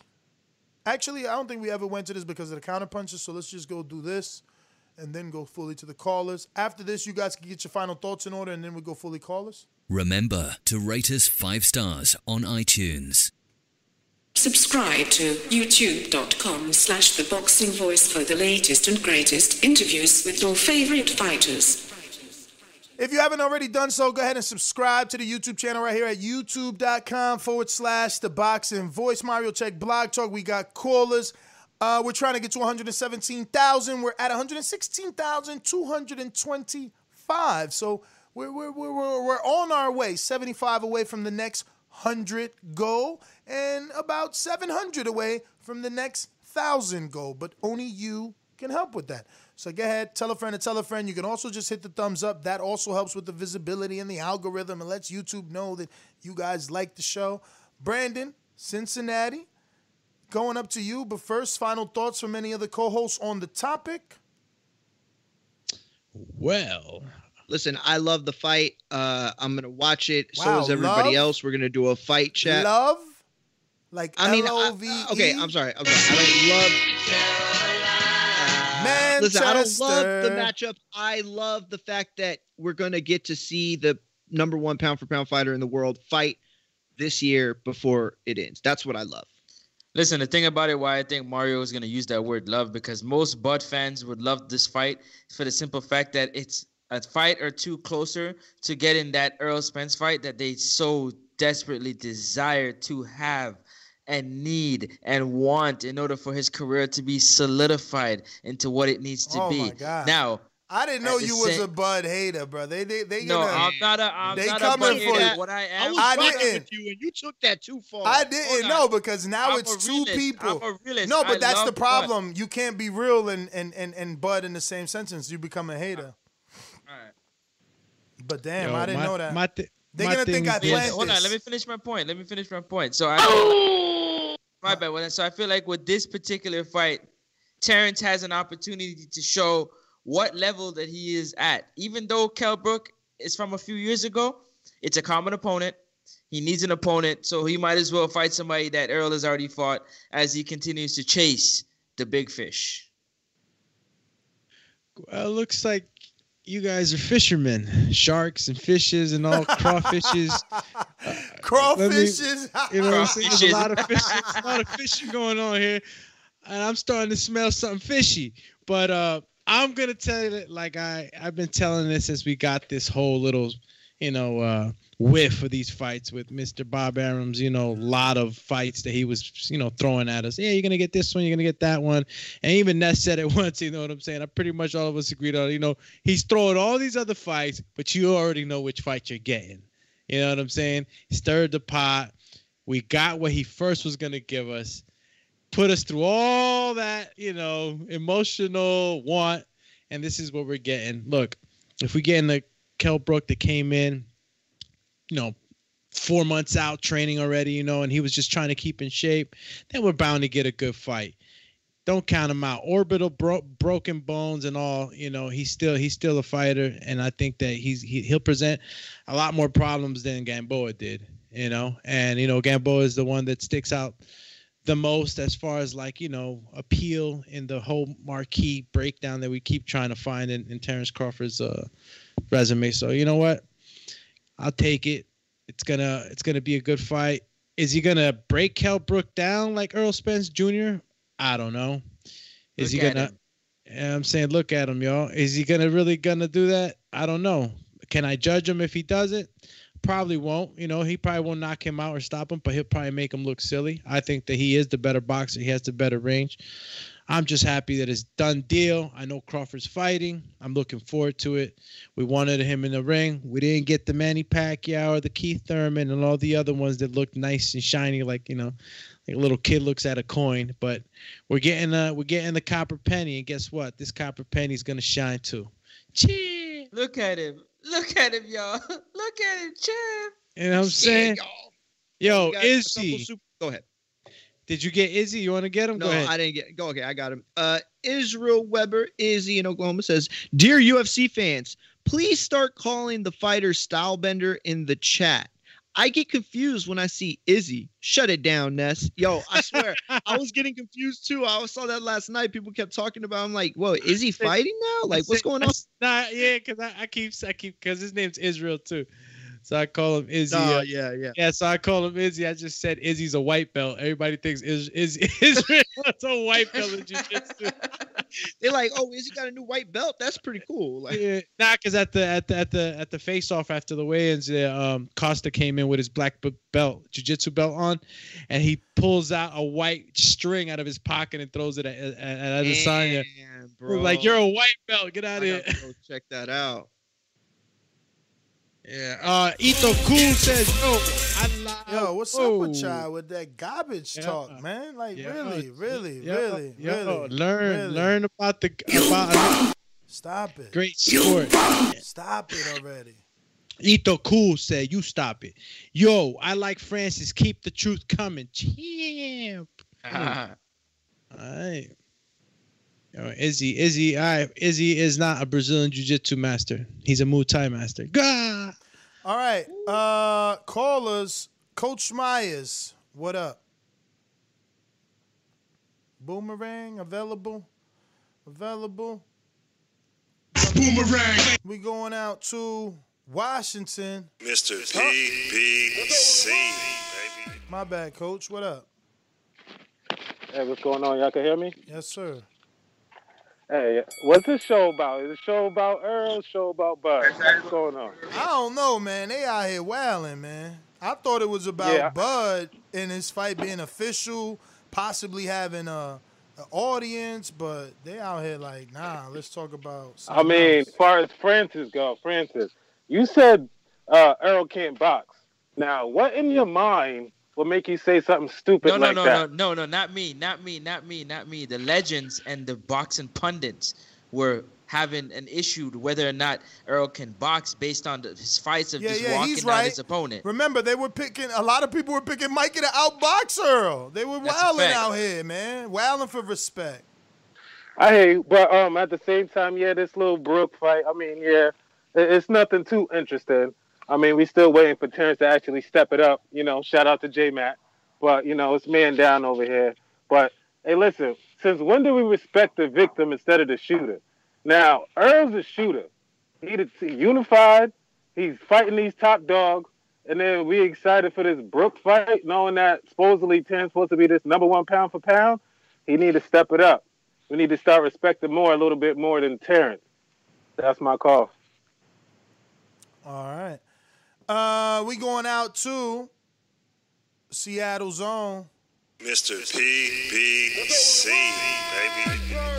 Actually, I don't think we ever went to this because of the counter punches, so let's just go do this and then go fully to the callers. After this, you guys can get your final thoughts in order and then we go fully callers. Remember to rate us five stars on iTunes. Subscribe to youtube.com slash the boxing voice for the latest and greatest interviews with your favorite fighters. If you haven't already done so, go ahead and subscribe to the YouTube channel right here at youtube.com forward slash the boxing voice. Mario Check Blog Talk. We got callers. Uh, we're trying to get to 117,000. We're at 116,225. So we're, we're, we're, we're, on our way, 75 away from the next 100 goal and about 700 away from the next 1,000 goal. But only you can help with that. So go ahead, tell a friend to tell a friend. You can also just hit the thumbs up. That also helps with the visibility and the algorithm and lets YouTube know that you guys like the show. Brandon, Cincinnati, going up to you. But first, final thoughts from any of the co-hosts on the topic. Well, listen, I love the fight. Uh, I'm gonna watch it. so is everybody love? else. We're gonna do a fight chat. Love, like I mean, I- L-O-V-E. okay, I'm sorry. I'm sorry. I don't love. Listen, I don't love the matchup. I love the fact that we're gonna get to see the number one pound for pound fighter in the world fight this year before it ends. That's what I love. Listen, the thing about it, why I think Mario is going to use that word love, because most Bud fans would love this fight for the simple fact that it's a fight or two closer to getting that Errol Spence fight that they so desperately desire to have and need and want in order for his career to be solidified into what it needs to Oh be. my God. Now, I didn't know you was sa- a Bud hater, bro. They they they no, gonna, I'm not a. I'm they not coming a for you. What I I am, was I didn't. with you, and you took that too far. I didn't Hold know because now I'm it's a two people. I'm a realist. No, but I that's the love Bud. problem. You can't be real and, and, and, and Bud in the same sentence. You become a hater. Alright. But damn, yo, I didn't my, know that. My thi- They're my gonna think I is- Yeah, hold on, let me finish my point. Let me finish my point. So I oh! My bad. Well, So I feel like with this particular fight, Terence has an opportunity to show what level that he is at. Even though Kell Brook is from a few years ago, it's a common opponent. He needs an opponent, so he might as well fight somebody that Errol has already fought as he continues to chase the big fish. Well, it looks like you guys are fishermen, sharks and fishes and all crawfishes. Crawfishes. you know, what I'm saying? there's a lot of fish, a lot of fishing going on here, and I'm starting to smell something fishy. But uh, I'm gonna tell you that, like I I've been telling this since we got this whole little, you know, uh, whiff of these fights with Mr. Bob Arum's. You know, lot of fights that he was, you know, throwing at us. Yeah, you're gonna get this one, you're gonna get that one, and even Ness said it once. You know what I'm saying? I pretty much all of us agreed on. You know, he's throwing all these other fights, but you already know which fight you're getting. You know what I'm saying? Stirred the pot. We got what he first was gonna give us. Put us through all that, you know, emotional want, and this is what we're getting. Look, if we get in the Kell Brook that came in, you know, four months out training already, you know, and he was just trying to keep in shape, then we're bound to get a good fight. Don't count him out. Orbital bro- broken bones and all, you know, he's still he's still a fighter, and I think that he's he, he'll present a lot more problems than Gamboa did, you know, and you know Gamboa is the one that sticks out the most as far as like you know appeal in the whole marquee breakdown that we keep trying to find in, in Terence Crawford's uh, resume. So you know what, I'll take it. It's gonna it's gonna be a good fight. Is he gonna break Kell Brook down like Errol Spence Jr.? I don't know. Is Look he gonna? I'm saying, look at him, y'all. Is he gonna really gonna do that? I don't know. Can I judge him if he does it? Probably won't. You know, he probably won't knock him out or stop him, but he'll probably make him look silly. I think that he is the better boxer. He has the better range. I'm just happy that it's done deal. I know Crawford's fighting. I'm looking forward to it. We wanted him in the ring. We didn't get the Manny Pacquiao or the Keith Thurman and all the other ones that looked nice and shiny, like you know, like a little kid looks at a coin. But we're getting uh we're getting the copper penny, and guess what? This copper penny is gonna shine too. Cheers. Look at him. Look at him, y'all. Look at him, champ. You know what I'm saying? Yo, a couple Izzy. Go ahead. Did you get Izzy? You want to get him? No, Go ahead. I didn't get. Go okay, I got him. Uh, Israel Weber Izzy in Oklahoma says, "Dear UFC fans, please start calling the fighter Stylebender in the chat. I get confused when I see Izzy. Shut it down, Ness. Yo, I swear, I was getting confused too. I saw that last night. People kept talking about. I'm like, whoa, is he fighting now? Like, what's going on? Nah, yeah, because I, I keep I keep because his name's Israel too. So I call him Izzy. Oh, uh, yeah, yeah. Yeah, so I call him Izzy. I just said Izzy's a white belt. Everybody thinks Israel is a white belt in jiu-jitsu. They're like, oh, Izzy got a new white belt. That's pretty cool. Like, Yeah, nah, because at the at the at the at the face off after the weigh-ins, um, Costa came in with his black belt, jiu-jitsu belt on, and he pulls out a white string out of his pocket and throws it at, at, at Adesanya. Like you're a white belt, get out of here. go check that out. Yeah. Uh, Ito Cool says, "Yo, I love." Yo, what's up with y'all with that garbage Yeah. talk, man? Like Yeah. really, really, Yo, really, yo, really. learn really. learn about the about Stop it. great sport. Stop it already. Ito Cool said, "You stop it." Yo, I like Francis. Keep the truth coming. Champ. All right. Yo, Izzy, Izzy, all right. Izzy is not a Brazilian jiu-jitsu master. He's a Muay Thai master. Gah! All right. Uh callers, Coach Myers, what up? Boomerang available? Available? Boomerang. We going out to Washington. Mr. PPC, baby. My bad, coach. What up? Hey, what's going on? Y'all can hear me? Yes, sir. Hey, what's this show about? Is it a show about Errol? Show about Bud? What's going on? I don't know, man. They out here wailing, man. I thought it was about Yeah. Bud and his fight being official, possibly having a, a audience, but they out here like, nah. Let's talk about. I mean, else. as far as Francis go, Francis, you said uh, Errol can't box. Now, what in your mind will make you say something stupid No, no, like no, that? no, no, no, not me, not me, not me, not me. The legends and the boxing pundits were having an issue whether or not Errol can box based on the, his fights of Yeah, just yeah, walking he's down right. his opponent. Remember, they were picking. A lot of people were picking Mikey to outbox Errol. They were That's wilding out here, man. Wilding for respect. I hate, but um, at the same time, yeah, this little Brook fight. I mean, yeah, it's nothing too interesting. I mean, we're still waiting for Terence to actually step it up. You know, shout out to J Matt, but you know, it's man down over here. But hey, listen, since when do we respect the victim instead of the shooter? Now, Errol's a shooter. He's unified. He's fighting these top dogs, and then we excited for this Brook fight, knowing that supposedly Terence supposed to be this number one pound for pound. He need to step it up. We need to start respecting more a little bit more than Terence. That's my call. All right. Uh, we going out to Seattle Zone. Mr. PBC, baby.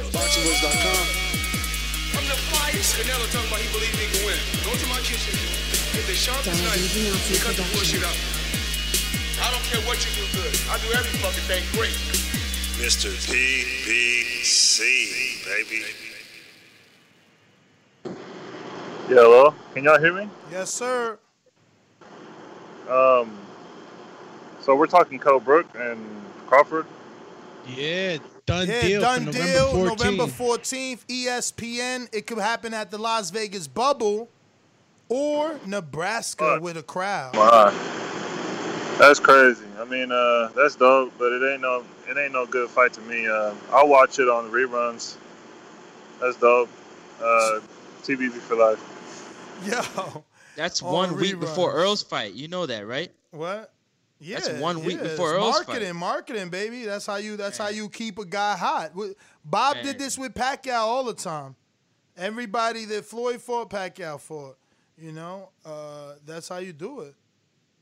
BoxingVoice.com. I'm the flyest. Canelo talking about he believe he can win. Go to my kitchen. Get the sharpest Donald knife. Beyonce and Cut the bullshit out. I don't care what you do good. I do every fucking thing great. Mr. PBC, baby. Yeah, hello. Can y'all hear me? Yes, sir. Um, so we're talking Kell Brook and Crawford. Yeah, done yeah, deal. done for deal. November 14th. November 14th, ESPN. It could happen at the Las Vegas Bubble or Nebraska with a crowd. Wow, that's crazy. I mean, uh, that's dope, but it ain't no, it ain't no good fight to me. Uh, I'll watch it on reruns. That's dope. Uh, TBV for life. Yo. That's All one week before. Errol's fight. You know that, right? What? Yeah, That's one week yeah, before Errol's marketing, fight. marketing, marketing, baby. That's how you. That's how you keep a guy hot. Bob Man. did this with Pacquiao all the time. Everybody that Floyd fought, Pacquiao fought. You know, uh, that's how you do it.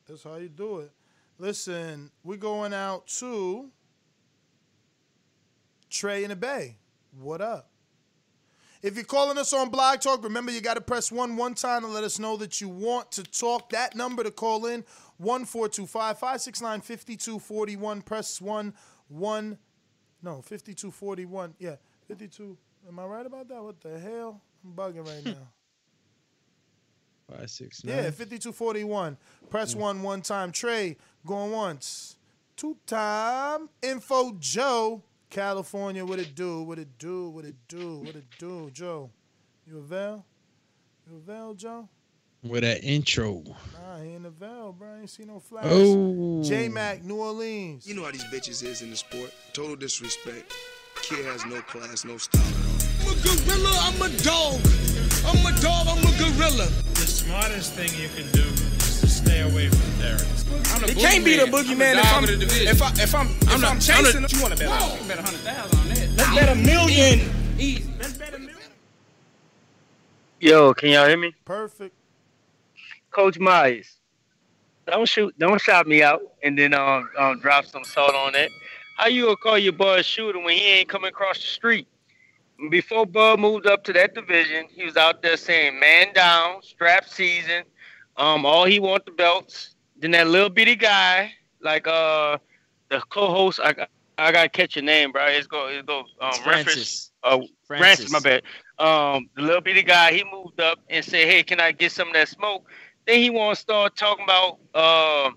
That's how you do it. Listen, we're going out to Trey in the Bay. What up? If you're calling us on Blog Talk, remember you got to press one one time to let us know that you want to talk. That number to call in, 1425 569 5241. Press one one. No, 5241. Yeah, 52. Am I right about that? What the hell? I'm bugging right hmm. now. Five, six, nine. Yeah, 5241. Press hmm. one one time. Trey, going once. Two time. Info Joe, California. What it do? What it do? What it do? What it do? Joe, you avail? You avail, Joe? With that intro. Nah, he in the veil, bro. I ain't see no flash. Oh. J Mac, New Orleans. You know how these bitches is in the sport. Total disrespect. Kid has no class, no style. I'm a gorilla, I'm a dog. I'm a dog, I'm a gorilla. The smartest thing you can do is to stay away from Terence. It can't be the boogeyman if I'm if I if I'm if I'm, chasing. You want to bet? Whoa. You bet a hundred thousand on that. Let's bet a million. Easy. Let's bet a million. Yo, can y'all hear me? Perfect. Coach Myers, don't shoot, don't shout me out, and then um, um drop some salt on it. How you gonna call your boy a shooter when he ain't coming across the street? Before Bud moved up to that division, he was out there saying "man down, strap season." Um, all he want the belts. Then that little bitty guy, like uh, the co-host, I I gotta catch your name, bro. It's go, it's go. Um, It's reference- Francis. Uh, Francis. Francis, my bad. Um, the little bitty guy, he moved up and said, "Hey, can I get some of that smoke?" Then he want to start talking about uh,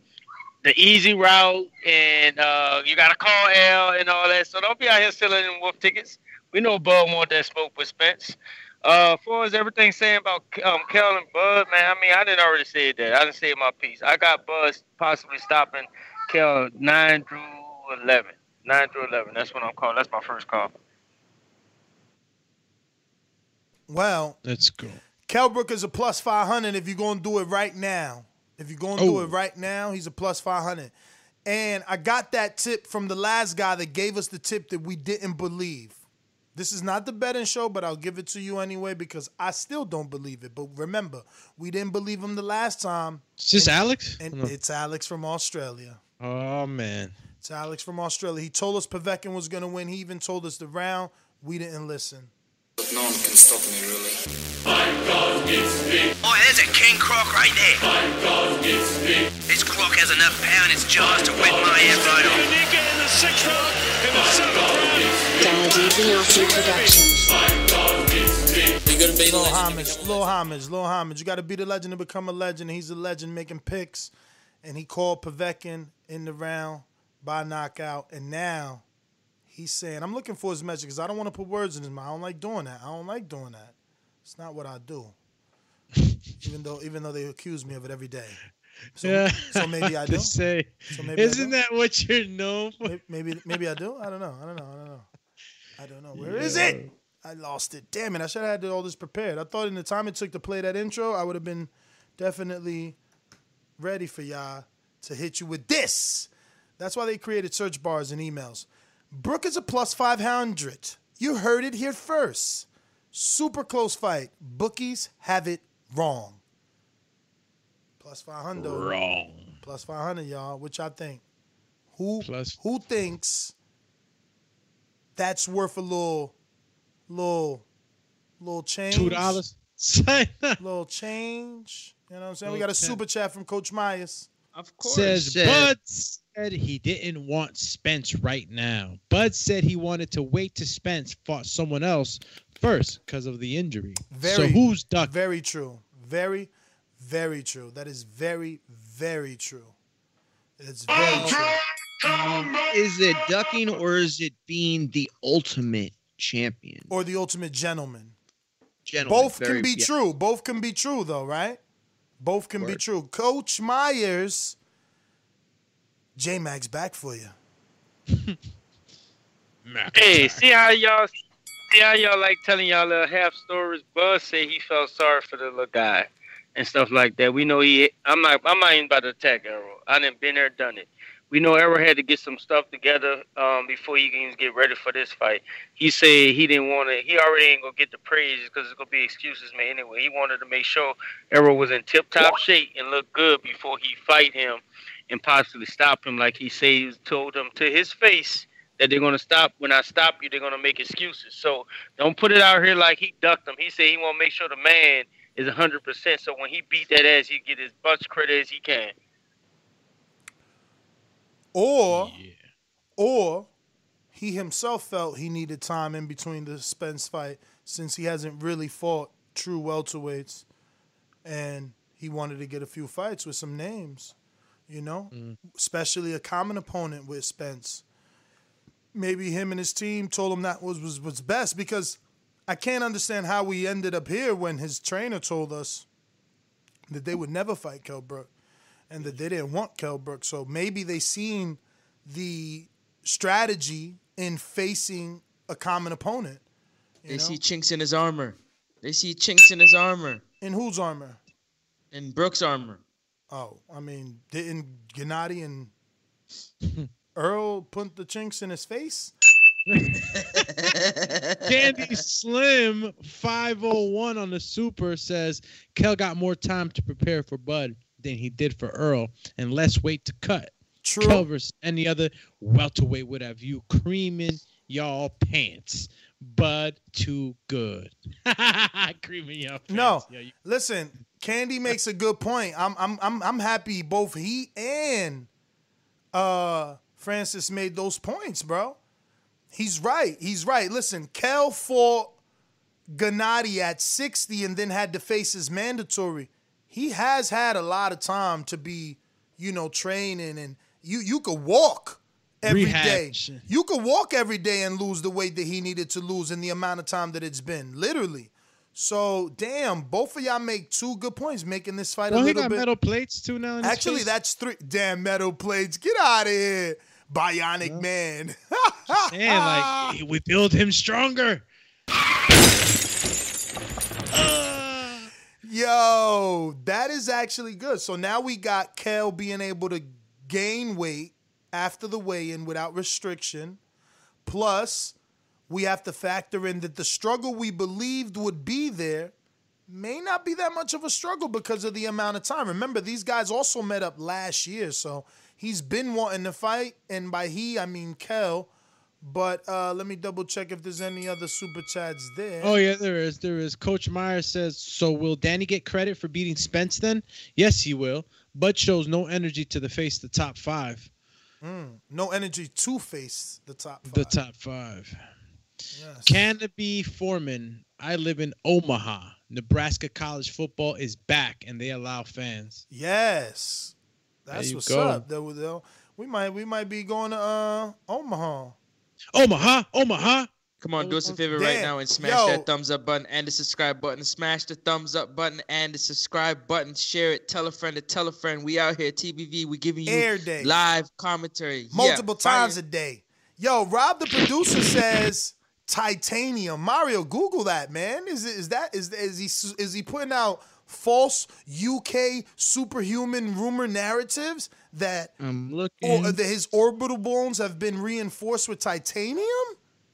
the easy route and uh, you got to call L and all that. So don't be out here selling them wolf tickets. We know Bud want that smoke with Spence. Uh, as far as everything saying about um, Kell and Bud, man, I mean, I didn't already say that. I didn't say my piece. I got Bud possibly stopping Kell nine through eleven. Nine through eleven. That's what I'm calling. That's my first call. Well, let's go. Kell Brook is a plus 500 if you're going to do it right now. If you're going to do Oh. it right now, he's a plus 500. And I got that tip from the last guy that gave us the tip that we didn't believe. This is not the betting show, but I'll give it to you anyway because I still don't believe it. But remember, we didn't believe him the last time. Is this And- Alex? And No. it's Alex from Australia. Oh man. It's Alex from Australia. He told us Povetkin was going to win. He even told us the round. We didn't listen. No one can stop me, really. Boy, there's a king croc right there. This croc has enough power in its jaws to whip my head right off. in the sixth round, in the seventh round. Donald Beyonce Productions. You gotta be Little homage, little homage, little homage. You got to be the legend to become a legend. He's a legend making picks, and he called Povetkin in the round by knockout, and now he's saying, "I'm looking for his message because I don't want to put words in his mouth. I don't like doing that. I don't like doing that. It's not what I do." even though, even though they accuse me of it every day. So, yeah. so maybe I do. To say, So maybe I isn't that what you're known for? Maybe, maybe, maybe I do. I don't know. I don't know. I don't know. I don't know. Where is Yeah. it? I lost it. Damn it! I should have had all this prepared. I thought in the time it took to play that intro, I would have been definitely ready for y'all to hit you with this. That's why they created search bars and emails. Brook is a plus 500. You heard it here first. Super close fight. Bookies have it wrong. Plus 500. Wrong. Plus 500, y'all. Which I think. Who Plus- who thinks that's worth a little little little change? Two dollars. little change. You know what I'm saying? we got a change. super chat from Coach Myers. Of course. Says Bud said he didn't want Spence right now. Bud said he wanted to wait to Spence fought someone else first because of the injury. Very, so who's duck? Very true. Very, very true. That is very, very true. It's very true. Um, is it ducking or is it being the ultimate champion? Or the ultimate gentleman. Gentleman, Both very- can be yeah. true. Both can be true, though, right? Both can be true. Coach Myers, J Mac's back for you. Hey, see how y'all see how y'all like telling y'all little half stories. Buzz said he felt sorry for the little guy and stuff like that. We know he. I'm not. I'm not even about to attack Errol. I done been there, done it. We know Errol had to get some stuff together um, before he can get ready for this fight. He said he didn't want to. He already ain't gonna get the praise because it's gonna be excuses made anyway. He wanted to make sure Errol was in tip top shape and look good before he fight him and possibly stop him. Like he said, he told him to his face that they're gonna stop. When I stop you, they're gonna make excuses. So don't put it out here like he ducked him. He said he want to make sure the man is hundred percent. So when he beat that ass, he get as much credit as he can. Or, or he himself felt he needed time in between the Spence fight since he hasn't really fought true welterweights, and he wanted to get a few fights with some names, you know, mm. especially a common opponent with Spence. Maybe him and his team told him that was was was best because I can't understand how we ended up here when his trainer told us that they would never fight Kell Brook and that they didn't want Kell Brook. So maybe they seen the strategy in facing a common opponent. They see chinks in his armor. They see chinks in his armor. In whose armor? In Brook's armor. Oh, I mean, didn't Gennady and Errol put the chinks in his face? Candy Slim 501 on the super says Kell got more time to prepare for Bud than he did for Errol and less weight to cut. True. Kell versus any other welterweight would have you creaming y'all pants. Bud too good. creaming y'all pants. No, Yeah, you- listen. Candy makes a good point. I'm I'm I'm I'm happy both he and uh Francis made those points, bro. He's right. He's right. Listen, Kell fought Gennady at 60 and then had to face his mandatory. He has had a lot of time to be, you know, training and you you could walk every Rehab day. You could walk every day and lose the weight that he needed to lose in the amount of time that it's been, literally. So, damn, both of y'all make two good points making this fight Well, a little he got bit. metal plates too now. Actually, that's three damn metal plates. Get out of here, bionic man. Man, like we build him stronger. Yo, that is actually good. So now we got Kell being able to gain weight after the weigh-in without restriction. Plus, we have to factor in that the struggle we believed would be there may not be that much of a struggle because of the amount of time. Remember, these guys also met up last year, so he's been wanting to fight, and by he I mean Kell. But uh, let me double check if there's any other super chats there. Oh yeah, there is. There is. Coach Meyer says, "So will Danny get credit for beating Spence then?" Yes, he will. But shows no energy to the face the top five. Mm, no energy to face the top five. The top five. Canopy Foreman. I live in Omaha. Nebraska college football is back, and they allow fans. Yes, that's what's go. up. That we, though, we might we might be going to uh, Omaha. Omaha, Omaha. Come on, do us a favor right now and smash Yo. that thumbs up button and the subscribe button. Smash the thumbs up button and the subscribe button. Share it. Tell a friend to tell a friend. We out here, TBV. We giving you Air day. live commentary. multiple Yeah, fire. times a day. Yo, Rob the producer says titanium. Mario, Google that, man. Is it is that is is he is he putting out false UK superhuman rumor narratives that I'm or that his orbital bones have been reinforced with titanium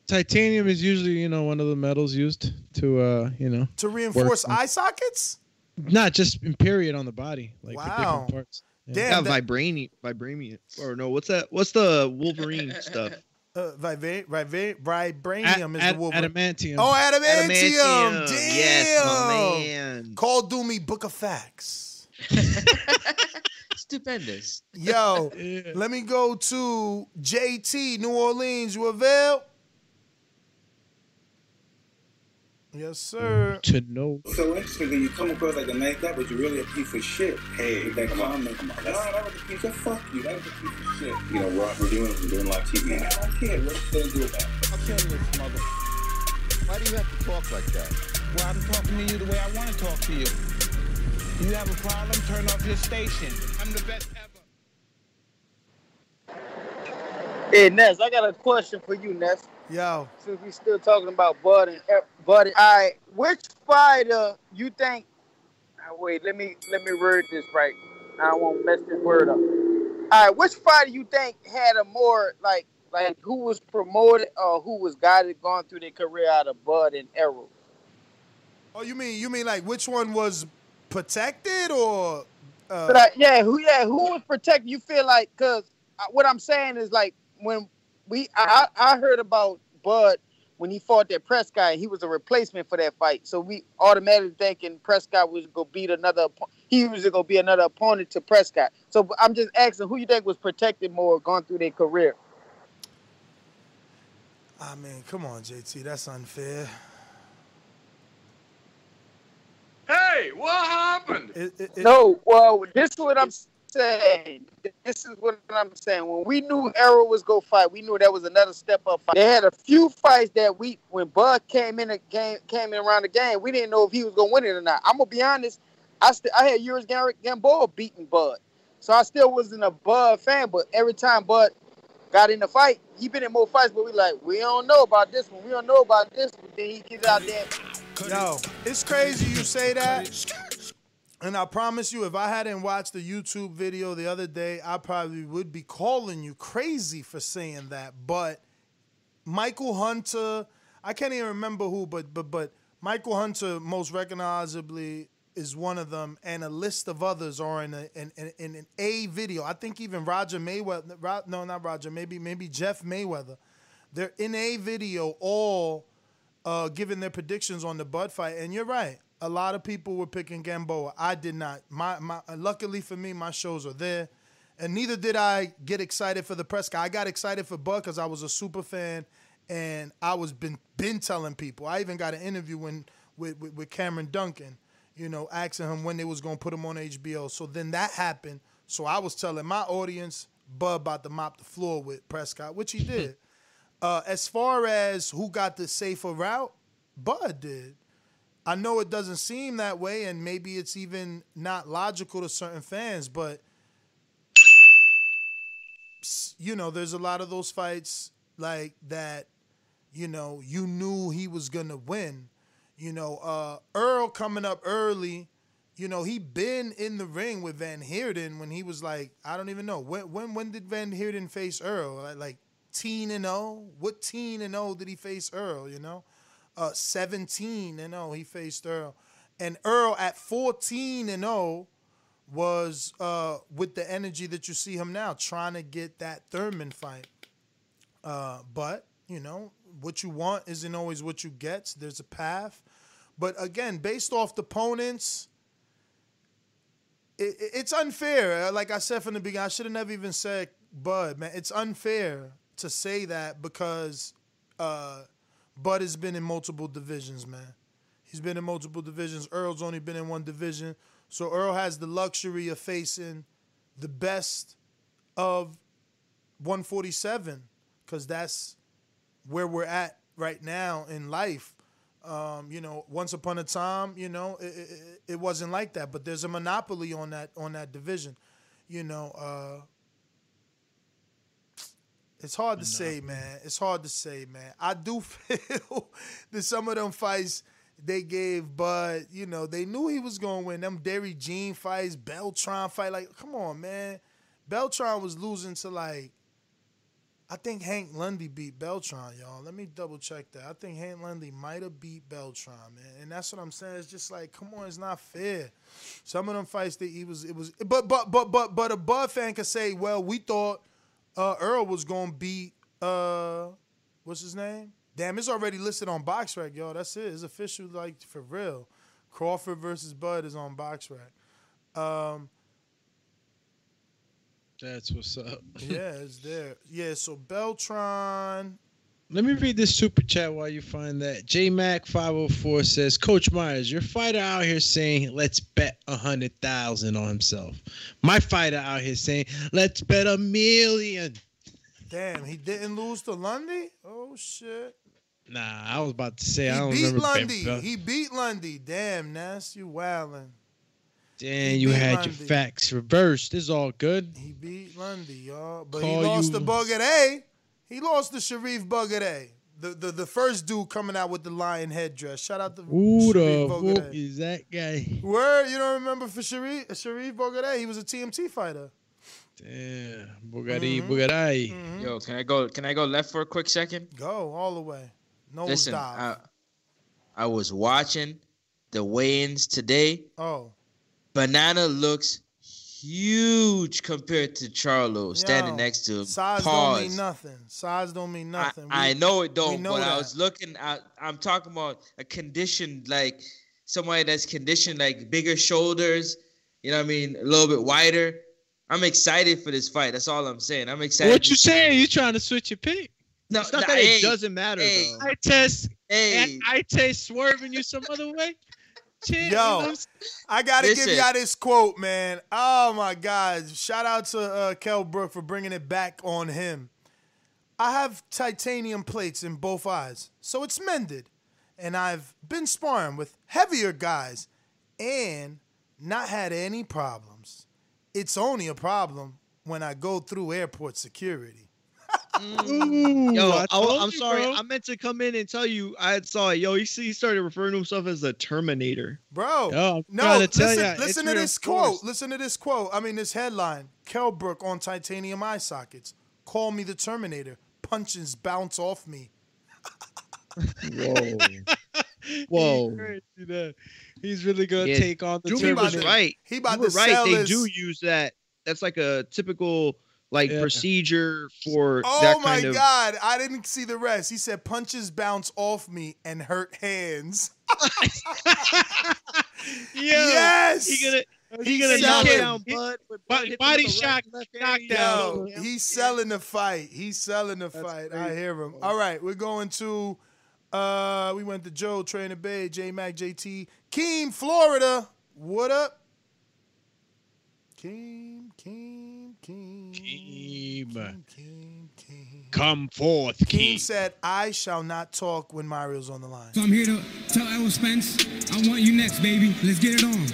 Titanium is usually, you know, one of the metals used to, uh, you know, to reinforce work- eye sockets? not just in period on the body, like for Wow. different parts. Yeah. Damn, Got that- vibranium, vibranium, or no? What's that? What's the Wolverine stuff? Uh, viva- viva- vibranium Ad- is ad- the Wolverine. adamantium. Oh, adamantium. Adamantium. Damn. Yes, my man. Call Doomy Book of Facts. Stupendous. Yo, Yeah. let me go to JT, New Orleans. You avail? Yes, mm, sir. To know. So interesting when you come across like a nice guy, but you're really a piece of shit. Hey, that comment. Come on, no, that was a piece of fuck you. That was a piece of shit. You know, Rob, we're doing, we're doing live TV. I don't care. What you gonna do about it? I'll kill this mother. Why do you have to talk like that? Well, I'm talking to you the way I want to talk to you. You have a problem? Turn off your station. I'm the best ever. Hey Ness, I got a question for you, Ness. Yo. Since we still talking about Bud and Bud, all right, which fighter you think? Wait, let me let me word this right. I won't mess this word up. All right, which fighter you think had a more like like who was promoted or who was guided going through their career out of Bud and Errol? Oh, you mean you mean like which one was protected or? Uh, But I, yeah, who yeah who was protected? You feel like because what I'm saying is like when we I I I heard about Bud when he fought that Prescott, he was a replacement for that fight. So we automatically thinking Prescott was gonna beat another. He was gonna be another opponent to Prescott. So I'm just asking who you think was protected more going through their career. I mean, come on, JT, that's unfair. Hey, what happened? It, it, it, No, well, this is what I'm saying. This is what I'm saying. When we knew Errol was go fight, we knew that was another step up fight. They had a few fights that we, when Bud came in the game, came in around the game, we didn't know if he was gonna win it or not. I'm gonna be honest. I st- I had Gam- Gamboa beating Bud, so I still wasn't a Bud fan. But every time Bud got in the fight, he been in more fights. But we like, we don't know about this one. We don't know about this. But then he gets out there. Yo, it's crazy you say that. And I promise you, if I hadn't watched the YouTube video the other day, I probably would be calling you crazy for saying that. But Michael Hunter, I can't even remember who, but but but Michael Hunter most recognizably is one of them, and a list of others are in a in, in, in an A video. I think even Roger Mayweather, no, not Roger, maybe maybe Jeff Mayweather. They're in a video all uh, giving their predictions on the Bud fight, and you're right. A lot of people were picking Gamboa. I did not. My my. Luckily for me, my shows are there, and neither did I get excited for the Prescott. I got excited for Bud because I was a super fan, and I was been been telling people. I even got an interview when with with, with Cameron Dunkin, you know, asking him when they was gonna put him on HBO. So then that happened. So I was telling my audience Bud about to mop the floor with Prescott, which he did. Uh, as far as who got the safer route, Bud did. I know it doesn't seem that way, and maybe it's even not logical to certain fans, but you know, there's a lot of those fights like that. You know, you knew he was gonna win. You know, uh, Errol coming up early. You know, he been in the ring with Van Heerden when he was like, I don't even know when. When when did Van Heerden face Errol? Like, like teen and oh, what teen and oh did he face Errol? You know, uh, seventeen and oh he faced Errol, and Errol at fourteen and oh was uh, with the energy that you see him now, trying to get that Thurman fight. Uh, but you know what you want isn't always what you get. There's a path, but again, based off the opponents, it- it's unfair. Uh, Like I said from the beginning, I should have never even said Bud. Man, it's unfair to say that because uh, Bud has been in multiple divisions. Man, he's been in multiple divisions. Errol's only been in one division, so Errol has the luxury of facing the best of 147 because that's where we're at right now in life. Um, you know, once upon a time, you know, it, it, it wasn't like that. But there's a monopoly on that on that division. You know, uh, It's hard to say, man. It's hard to say, man. I do feel that some of them fights they gave Bud, you know, they knew he was gonna win. Them Dierry Jean fights, Beltran fight, like, come on, man. Beltran was losing to like I think Hank Lundy beat Beltran, y'all. Let me double check that. I think Hank Lundy might have beat Beltran, man. And that's what I'm saying. It's just like, come on, it's not fair. Some of them fights that he was, it was, but but but but but a Bud fan could say, well, we thought uh, Errol was gonna beat uh, what's his name? Damn, it's already listed on BoxRec, yo. That's it. It's official, like for real. Crawford versus Bud is on BoxRec. Um, That's what's up. yeah, it's there. Yeah, so Beltran. Let me read this super chat while you find that. J Mac 504 says, Coach Myers, your fighter out here saying, let's bet a hundred thousand on himself. My fighter out here saying, let's bet a million. Damn, he didn't lose to Lundy? Oh shit. Nah, I was about to say I He don't beat remember. Lundy. He beat Lundy. Damn, Ness, you wildin'. Damn, you had Lundy. your facts reversed. This is all good. He beat Lundy, y'all. But Call he lost you- to Bogere. He lost to Sharif Bogere. The, the the first dude coming out with the lion headdress. Shout out to Who the Sharif fuck is that guy? Word, you don't remember for Sharif Sharif Bogere? He was a TMT fighter. Damn, Bugatti, Mhm. Bugatti. Yo, can I go? Can I go left for a quick second? Go all the way. Nose Listen, dive. I, I was watching the weigh-ins today. oh. Banana looks huge compared to Charlo standing Yo, next to him. Size Pause. don't mean nothing. Size don't mean nothing. I We- know it don't, know but I was looking at. I'm talking about a conditioned like somebody that's conditioned like bigger shoulders. You know what I mean? A little bit wider. I'm excited for this fight. That's all I'm saying. I'm excited. What you saying? You trying to switch your pick? No, It's not nah, that hey, it doesn't matter hey, though. I test. Hey. I test swerving you some other way. Shit, you know what Yo, I'm saying? I gotta give Listen. y'all this quote, man. Oh my God! Shout out to uh, Kell Brook for bringing it back on him. I have titanium plates in both eyes, so it's mended, and I've been sparring with heavier guys, and not had any problems. It's only a problem when I go through airport security. Ooh, Yo, I I, told am you, sorry. bro. I meant to come in and tell you I saw it. Yo, he, he started referring to himself as the Terminator. Bro, Yo, no, trying to tell listen, ya, listen to this quote. Listen to this quote. I mean, this headline: Kell Kelbrook on titanium eye sockets. Call me the Terminator. Punches bounce off me. Whoa. Whoa. He's crazy. He's really gonna Yeah, take on the Jimmy was Terminator. right. He about you were to right. sell They his- do use that. That's like a typical like Yeah. procedure for Oh that my kind of. God! I didn't see the rest. He said punches bounce off me and hurt hands. Yo, yes. He gonna he He's gonna knock selling. down He- Bud. with Body, Bud body shot, right knockdown. Yo, he's selling the fight. He's selling the That's fight. I hear him. All right, we're going to. Uh, we went to Joe Trainer Bay, J Mac, JT, Keene, Florida. What up? Keene, Keene, Keene, Keem. Keene, Keene, Keene. Come forth, Keene King. said, "I shall not talk when Mario's on the line." So I'm here to tell Errol Spence, I want you next, baby. Let's get it on.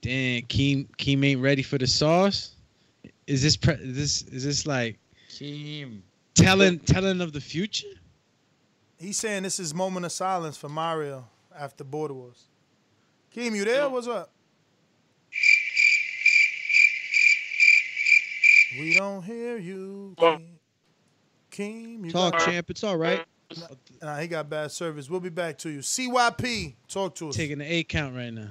Damn, Keem Keem ain't ready for the sauce. Is this pre- is this is this like Keem. telling telling of the future? He's saying this is moment of silence for Mario after Border Wars. Keem, you there? What's up? We don't hear you. Keem, Keem you Talk, got- champ. It's all right. Nah, he got bad service. We'll be back to you. CYP, talk to us. Taking the A count right now.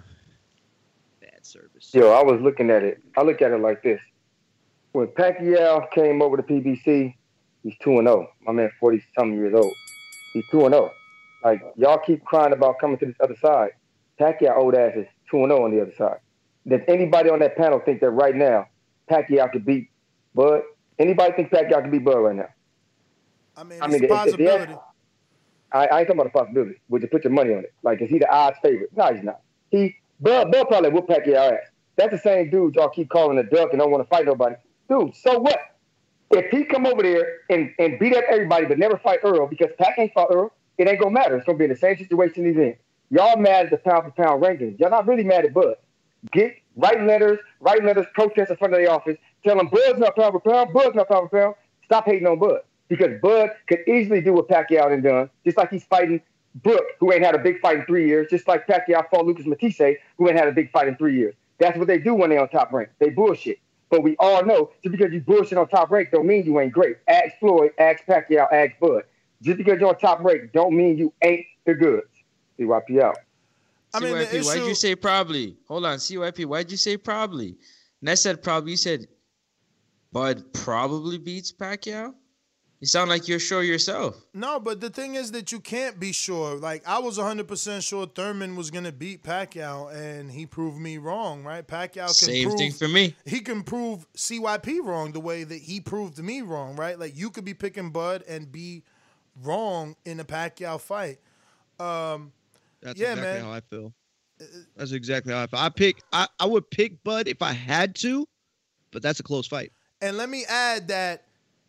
Bad service. Yo, I was looking at it. I look at it like this. When Pacquiao came over to PBC, he's 2 and 0. My man, 40 something years old. He's 2 and 0. Like, y'all keep crying about coming to this other side. Pacquiao old ass is 2 and 0 on the other side. Does anybody on that panel think that right now Pacquiao could beat Bud? Anybody think Pacquiao could beat Bud right now? I mean, I it's mean, a if- if the- possibility. I, I ain't talking about a possibility. Would you put your money on it? Like, is he the odds favorite? No, he's not. He Bud, Bud probably whoop Pacquiao ass. That's the same dude y'all keep calling a duck and don't want to fight nobody. Dude, so what? If he come over there and, and beat up everybody but never fight Errol because Pac ain't fought Errol, it ain't gonna matter. It's gonna be in the same situation he's in. Y'all mad at the pound for pound rankings. Y'all not really mad at Bud. Get write letters, write letters, protest in front of the office, tell them Bud's not pound for pound, Bud's not pound for pound. Stop hating on Bud. Because Bud could easily do what Pacquiao and done, just like he's fighting Brook, who ain't had a big fight in three years, just like Pacquiao fought Lucas Matthysse, who ain't had a big fight in three years. That's what they do when they on top rank. They bullshit. But we all know just because you bullshit on top rank don't mean you ain't great. Ask Floyd, ask Pacquiao, ask Bud. Just because you're on top rank don't mean you ain't the goods. CYP out. I mean, the CYP, why'd you say probably? Hold on, CYP, why'd you say probably? And I said probably. You said Bud probably beats Pacquiao. You sound like you're sure yourself. No, but the thing is that you can't be sure. Like I was 100% sure Thurman was going to beat Pacquiao and he proved me wrong, right? Pacquiao can Same prove thing for me. He can prove CYP wrong the way that he proved me wrong, right? Like you could be picking Bud and be wrong in a Pacquiao fight. Um That's yeah, exactly man. how I feel. That's exactly how I feel. I pick. I, I would pick Bud if I had to, but that's a close fight. And let me add that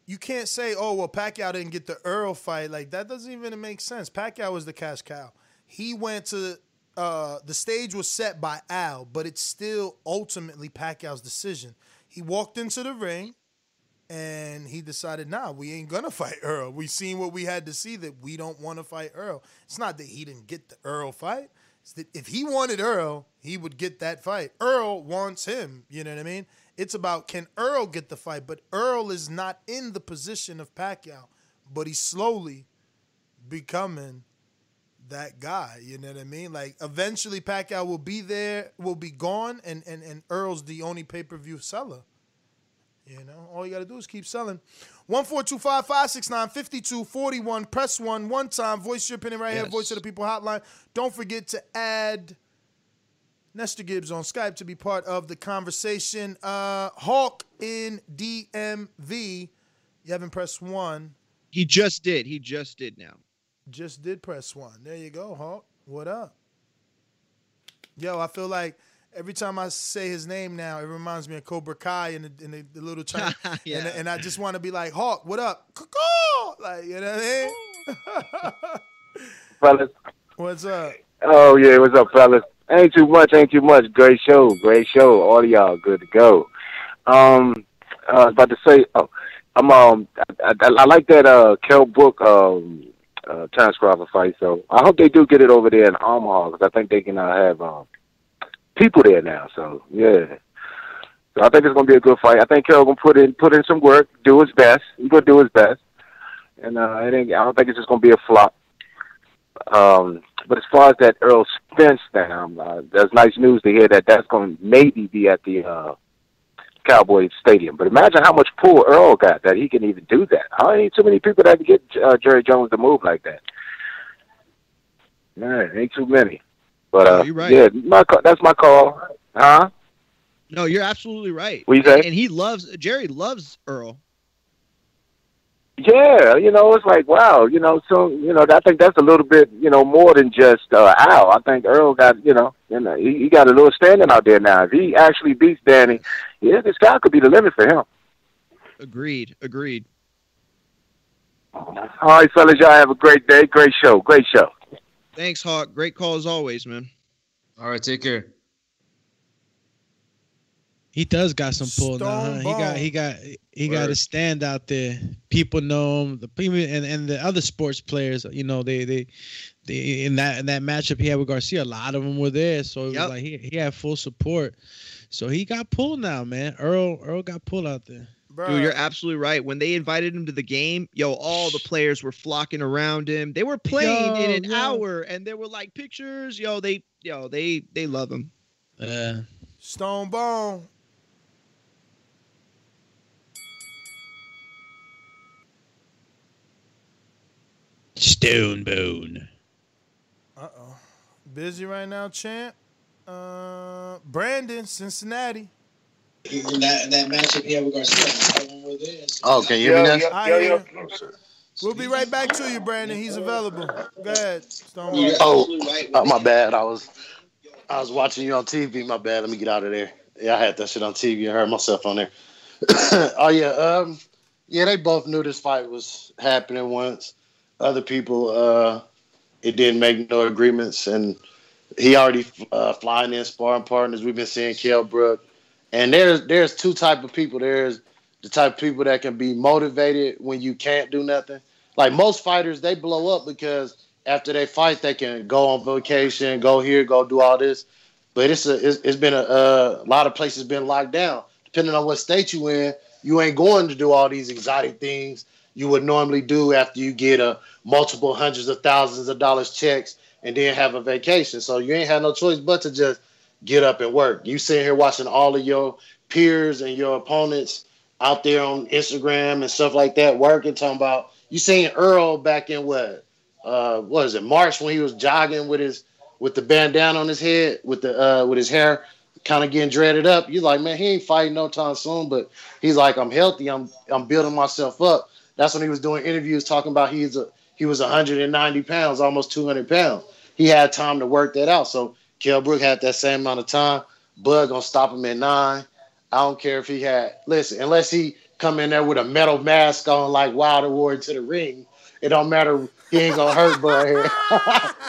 you can't say, "Oh, well, Pacquiao didn't get the Errol fight." Like that doesn't even make sense. Pacquiao was the cash cow. He went to uh, the stage was set by Al, but it's still ultimately Pacquiao's decision. He walked into the ring, and he decided, "Nah, we ain't gonna fight Errol. We seen what we had to see that we don't want to fight Errol." It's not that he didn't get the Errol fight. It's that if he wanted Errol, he would get that fight. Errol wants him. You know what I mean? It's about can Errol get the fight, but Errol is not in the position of Pacquiao, but he's slowly becoming that guy. You know what I mean? Like eventually Pacquiao will be there, will be gone, and and, and Errol's the only pay per view seller. You know, all you got to do is keep selling. 14255 569 5241. Press one one time. Voice your opinion right here. Voice of the People hotline. Don't forget to add Nestor Gibbs on Skype to be part of the conversation. Uh, Hawk in DMV. You haven't pressed one. He just did. He just did now. Just did press one. There you go, Hawk. What up? Yo, I feel like every time I say his name now, it reminds me of Cobra Kai and the, and the, the little China. Yeah. and, and I just want to be like, Hawk, what up? Caw-caw! Like, you know what I mean? fellas. What's up? Oh yeah, what's up, fellas? Ain't too much, ain't too much. Great show, great show. All of y'all good to go. Um, I was about to say, oh, I'm um, I, I, I like that uh, Kell Brook um, uh, Crawford fight. So I hope they do get it over there in Omaha because I think they can uh, have um, people there now. So yeah. So I think it's gonna be a good fight. I think Kell gonna put in put in some work, do his best. He's gonna do his best, and uh, it ain't, I don't think it's just gonna be a flop. Um, but as far as that Errol Spence thing, um, uh, there's nice news to hear that that's going to maybe be at the uh, Cowboys Stadium. But imagine how much pull Errol got that he can even do that. I ain't too many people that can get uh, Jerry Jones to move like that. Man, ain't too many. But uh, you're right. yeah, my call, that's my call, huh? No, you're absolutely right. What you say? And, and he loves Jerry loves Errol. Yeah, you know, it's like wow, you know, so you know, I think that's a little bit, you know, more than just uh, Al. I think Errol got, you know, you know, he, he got a little standing out there now. If he actually beats Danny, yeah, the sky could be the limit for him. Agreed. Agreed. All right, fellas, y'all have a great day, great show, great show. Thanks, Hawk. Great call as always, man. All right, take care. He does got some pull now. Huh? He got he got he got Word. to stand out there. People know him. The people and, and the other sports players, you know, they they they in that in that matchup he had with Garcia, a lot of them were there. So it was like he he had full support. So he got pulled now, man. Errol Errol got pulled out there. Dude, you're absolutely right. When they invited him to the game, yo, all the players were flocking around him. They were playing in an yo. hour, and there were like pictures. Yo, they, yo, they, they love him. Yeah. Stone Bone. Stone Bone. Uh oh. Busy right now, champ. Uh, Brandon, Cincinnati. That, that matchup he had with Garcia, all of them were there. Oh, can you hear me now? I hear you. We'll be right back to you, Brandon. He's available. Go ahead, Stone Bone. Oh, uh, my bad. I was I was watching you on TV. My bad. Let me get out of there. Yeah, I had that shit on TV. I heard myself on there. oh yeah. Um, Yeah, they both knew this fight was happening once. Other people, uh, it didn't make no agreements, and he already uh, flying in sparring partners. We've been seeing Kell Brook, and there's there's two type of people. There's the type of people that can be motivated when you can't do nothing. Like most fighters, they blow up because after they fight, they can go on vacation, go here, go do all this. But it's a it's, it's been a, a lot of places been locked down. Depending on what state you in, you ain't going to do all these exotic things you would normally do after you get a multiple hundreds of thousands of dollars checks and then have a vacation. So you ain't had no choice but to just get up and work. You sitting here watching all of your peers and your opponents out there on Instagram and stuff like that working, talking about you seen Errol back in what uh what is it, March when he was jogging with his with the bandana on his head, with the uh with his hair kind of getting dreaded up. You're like, man, he ain't fighting no time soon, but he's like, I'm healthy, I'm I'm building myself up. That's when he was doing interviews talking about he's a he was 190 pounds, almost 200 pounds. He had time to work that out. So Kell Brook had that same amount of time. Bud gonna stop him at nine. I don't care if he had listen, unless he come in there with a metal mask on like Wilder wore into the ring. It don't matter. He ain't gonna hurt Bud here.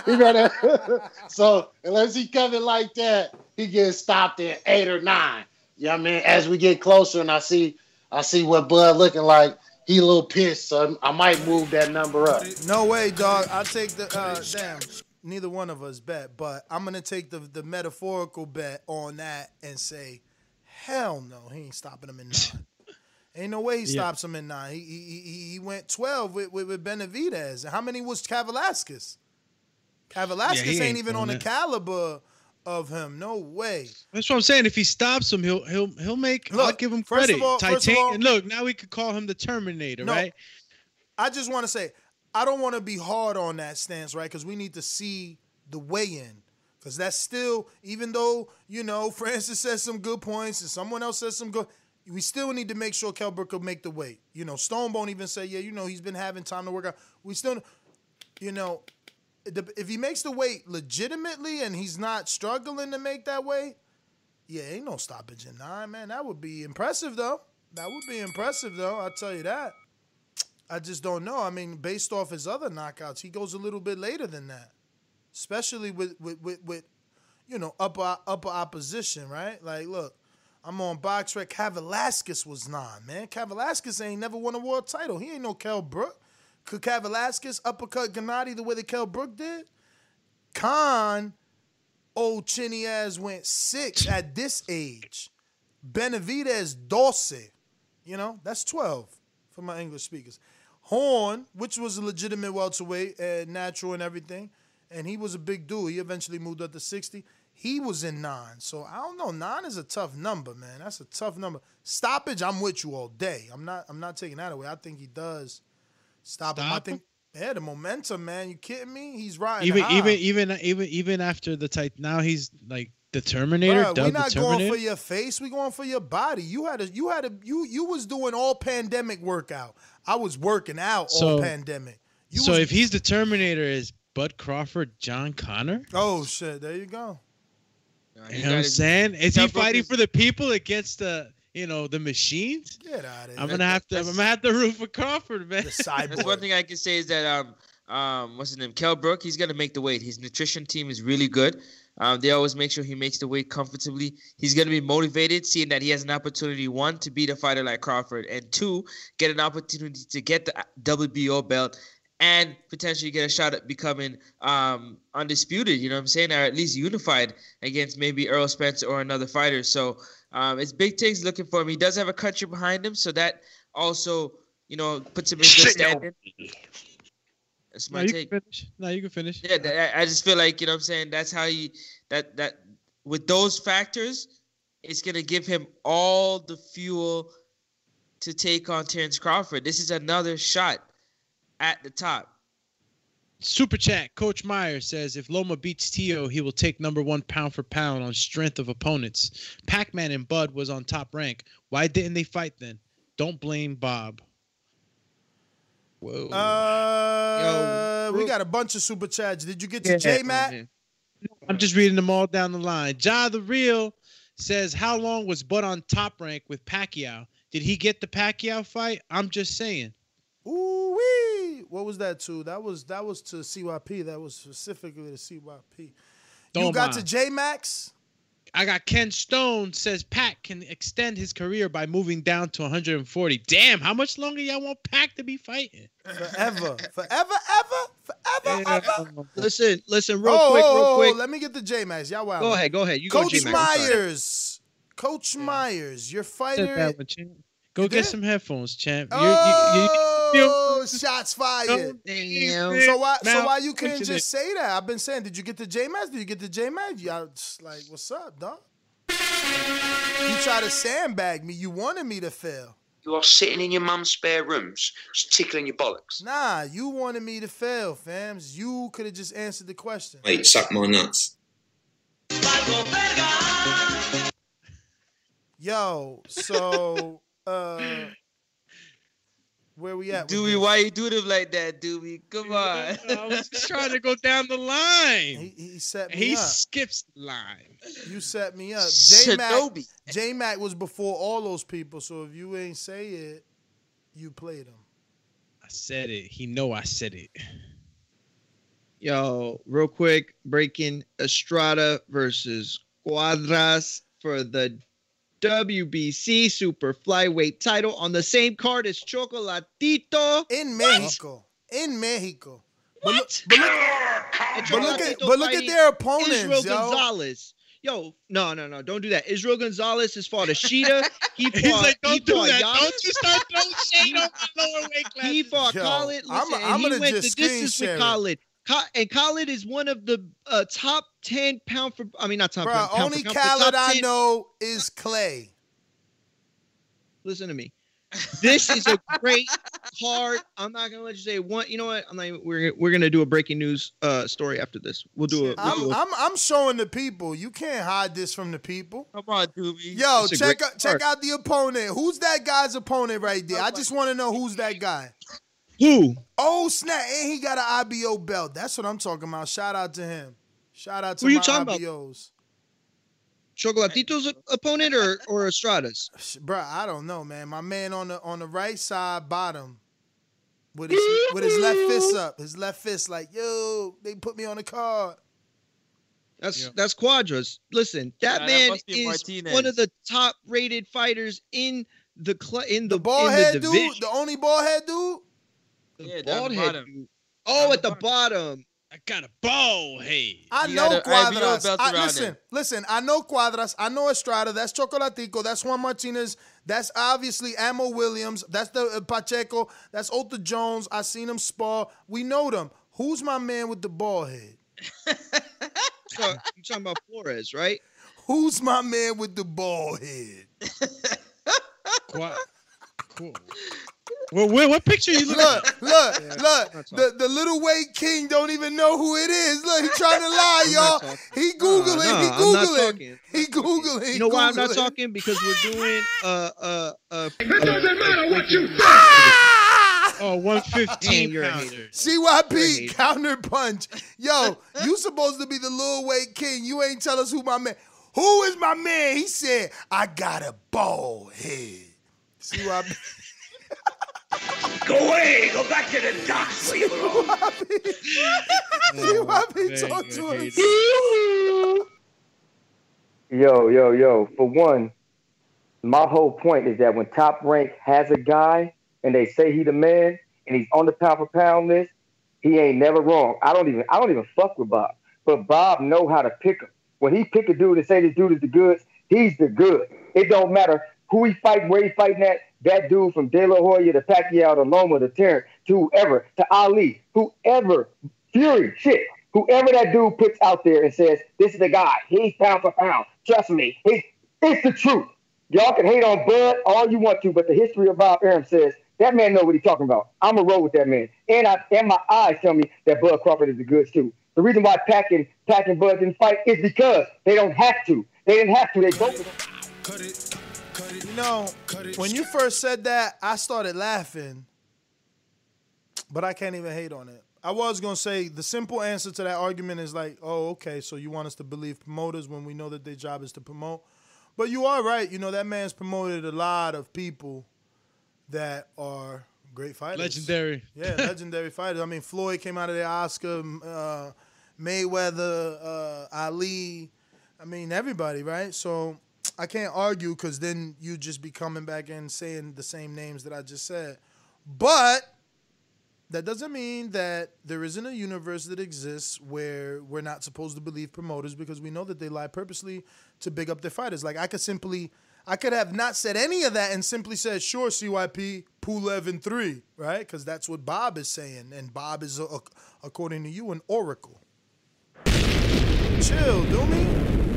he better. so unless he coming like that, he gets stopped at eight or nine. You know what I mean? As we get closer and I see I see what Bud looking like, he a little pissed, so I might move that number up. No way, dog. I take the uh, damn. Neither one of us bet, but I'm gonna take the the metaphorical bet on that and say, hell no, he ain't stopping him in nine. Ain't no way he Yeah. stops him in nine. He he, he, he went twelve with, with, with Benavidez. How many was Kavaliauskas? Kavaliauskas Yeah, ain't, ain't even on the that. caliber of him. No way. That's what I'm saying. If he stops him, he'll he'll he'll make. I'll Look, give him first credit. of all- first of Titan- all- look, now we could call him the Terminator, No, right? I just want to say, I don't want to be hard on that stance, right? Because we need to see the weigh-in. Because that's still, even though, you know, Francis says some good points and someone else says some good, we still need to make sure Brook will make the weight. You know, Stonebone even say, yeah, you know, he's been having time to work out. We still, you know, if he makes the weight legitimately and he's not struggling to make that weight, yeah, ain't no stoppage in nine, man. That would be impressive, though. That would be impressive, though. I'll tell you that. I just don't know. I mean, based off his other knockouts, he goes a little bit later than that, especially with with with, with you know upper upper opposition, right? Like, look, I'm on box rec. Kavaliauskas was nine, man. Kavaliauskas ain't never won a world title. He ain't no Kell Brook. Could Kavaliauskas uppercut Gennady the way that Kell Brook did? Khan, old chinny ass went six at this age. Benavidez Dulce, you know, that's 12 for my English speakers. Horn, which was a legitimate welterweight and natural and everything, and he was a big dude. He eventually moved up to 60. He was in nine. So I don't know. Nine is a tough number, man. That's a tough number. Stoppage, I'm with you all day. I'm not I'm not taking that away. I think he does stop, him. I Stop think yeah, the momentum, man. You kidding me? He's riding Even high. even even even even after the tight, now he's like the Terminator. Bruh, Doug we the not going Terminator. for your face. We going for your body. You had a you had a you you was doing all pandemic workout. I was working out all pandemic. You so was, if he's the Terminator, is Bud Crawford John Connor? oh shit, there you go. You know what I'm saying? Is he fighting for the people against the you know the machines? Get out of here. I'm gonna have to. I'm gonna have to root for Crawford, man. The cyborg. That's one thing I can say is that um um what's his name Kell Brook he's gonna make the weight. His nutrition team is really good. Um, they always make sure he makes the weight comfortably. He's gonna be motivated, seeing that he has an opportunity one to beat a fighter like Crawford, and two get an opportunity to get the WBO belt and potentially get a shot at becoming um, undisputed. You know what I'm saying, or at least unified against maybe Errol Spence or another fighter. So um, it's big things looking for him. He does have a country behind him, so that also you know puts him in good Shit, yo. standing. That's my you take. can finish. No, you can finish. Yeah, that- I I just feel like you know what I'm saying. That's how you that that with those factors, it's gonna give him all the fuel to take on Terence Crawford. This is another shot at the top. Super chat. Coach Meyer says if Loma beats Tio, he will take number one pound for pound on strength of opponents. Pac-Man and Bud was on top rank. Why didn't they fight then? Don't blame Bob. Whoa. Uh, we got a bunch of super chats. Did you get to Yeah. J Matt? I'm just reading them all down the line. Ja the Real says, How long was Bud on top rank with Pacquiao? Did he get the Pacquiao fight? I'm just saying. Ooh wee! What was that to? That was that was to CYP. That was specifically to CYP. you Don't got mind. to J Max. I got Ken Stone says Pac can extend his career by moving down to 140. Damn, how much longer y'all want Pac to be fighting? Forever, forever, ever, forever, ever. Listen, listen, real oh, quick, oh, real oh, quick. Let me get the J Max. Y'all wild. Go ahead, go ahead. You go, Coach J-Mac, I'm sorry. Myers. Coach Myers, your Said fighter. one. Go You get did? some headphones, champ. You- you- you- oh, Oh, shots fired. Damn. So why? so why you couldn't mention just say that? I've been saying, did you get the J Max? Did you get the J Max? Y'all just like, what's up, dog? You try to sandbag me. You wanted me to fail. You are sitting in your mum's spare rooms, just tickling your bollocks. Nah, you wanted me to fail, fams. You could have just answered the question. Mate, suck my nuts. Yo, so uh where we at? with Doobie, why you do them like that, Doobie? Come on. Uh, I was just trying to go down the line. He, he set me He up. He skips the line. You set me up. J Mac Shinobi. J Mac was before all those people, so if you ain't say it, you played him. I said it. He know I said it. Yo, real quick, breaking Estrada versus Cuadras for the WBC Super Flyweight title on the same card as Chocolatito in Mexico. In Mexico. What? But look, but look at but look at their opponents, Israel yo. Gonzalez. Yo, no, no, no, don't do that. Israel Gonzalez has fought Ashita. He fought, He's like, don't do that. Giannis. Don't you start throwing shade on my lower weight class. He fought Yo, Khalid. I'm- I'm and he gonna went just the distance screen share with it. Khalid. Ka- and Khalid is one of the uh, top ten pound for. I mean, not top Bro, ten. Pound only for pound, but Khalid top I 10 know is Clay. Listen to me. This is a great card. I'm not gonna let you say one. You know what? I'm not. Even, we're we're gonna do a breaking news uh story after this. We'll do it. We'll I'm, do a I'm I'm showing the people. You can't hide this from the people. Come on, Doobie. Yo, check great out check out the opponent. Who's that guy's opponent right there? I just want to know who's that guy. Who? Oh snap! And he got an IBO belt. That's what I'm talking about. Shout out to him. Shout out to Who you my talking about? IBOs. Chocolatito's opponent or or Estrada's? Bruh, I don't know, man. My man on the on the right side bottom with his with his left fist up. His left fist like, yo, they put me on the card. That's that's Cuadras. Listen, that Nah, that man must be is Martinez. one of the top rated fighters in the cl- in the, The bald in head the dude, the only bald head dude. The Yeah, down bald the head bottom. dude. Oh, at the bottom. I got a ball head. I He know got a IBO Cuadras. I, listen, him. listen. I know Cuadras. I know Estrada. That's Chocolatito. That's Juan Martinez. That's obviously Amo Williams. That's the uh, Pacheco. That's Ota Jones. I seen him spar. We know them. Who's my man with the bald head? So, you talking about Flores, right? Who's my man with the bald head? Qua- Cool. Well, what, what picture you looking at? Look, look, look. The, the little weight king don't even know who it is. Look, he trying to lie, I'm y'all. He googling. no, he googling. He googling. You know why I'm not talking? Because we're doing uh uh uh. It doesn't matter what you think. Oh, 115 Damn, you're a pounder. hater. CYP hater. counter punch. Yo, you supposed to be the little weight king. You ain't tell us who my man. Who is my man? He said, I got a bald head. CYP. Go away. Go back to the docks where you belong. CYP man, talk you're to a us. Yo, yo, yo. For one, my whole point is that when Top Rank has a guy and they say he the man and he's on the pound for pound list, he ain't never wrong. I don't even I don't even fuck with Bob. But Bob know how to pick him. When he pick a dude and say this dude is the goods, he's the good. It don't matter who he fighting, where he fighting at. That dude from De La Hoya to Pacquiao to Loma to Terence to whoever to Ali, whoever Fury, shit, whoever that dude puts out there and says this is the guy, he's pound for pound. Trust me, it's the truth. Y'all can hate on Bud all you want to, but the history of Bob Arum says that man know what he's talking about. I'm a roll with that man, and I and my eyes tell me that Bud Crawford is the goods too. The reason why Pac and and Bud didn't fight is because they don't have to. They didn't have to. They both. You know, when you first said that, I started laughing, but I can't even hate on it. I was gonna say the simple answer to that argument is like, oh, okay, so you want us to believe promoters when we know that their job is to promote. But you are right. You know that man's promoted a lot of people that are great fighters. Legendary. Yeah, legendary fighters. I mean, Floyd came out of the Oscar, uh, Mayweather, uh, Ali. I mean, everybody, right? So I can't argue because then you just be coming back and saying the same names that I just said. But that doesn't mean that there isn't a universe that exists where we're not supposed to believe promoters because we know that they lie purposely to big up their fighters. Like I could simply, I could have not said any of that and simply said, "Sure, CYP, Pulev in three, right?" Because that's what Bob is saying, and Bob is, uh, according to you, an oracle. Chill, do me.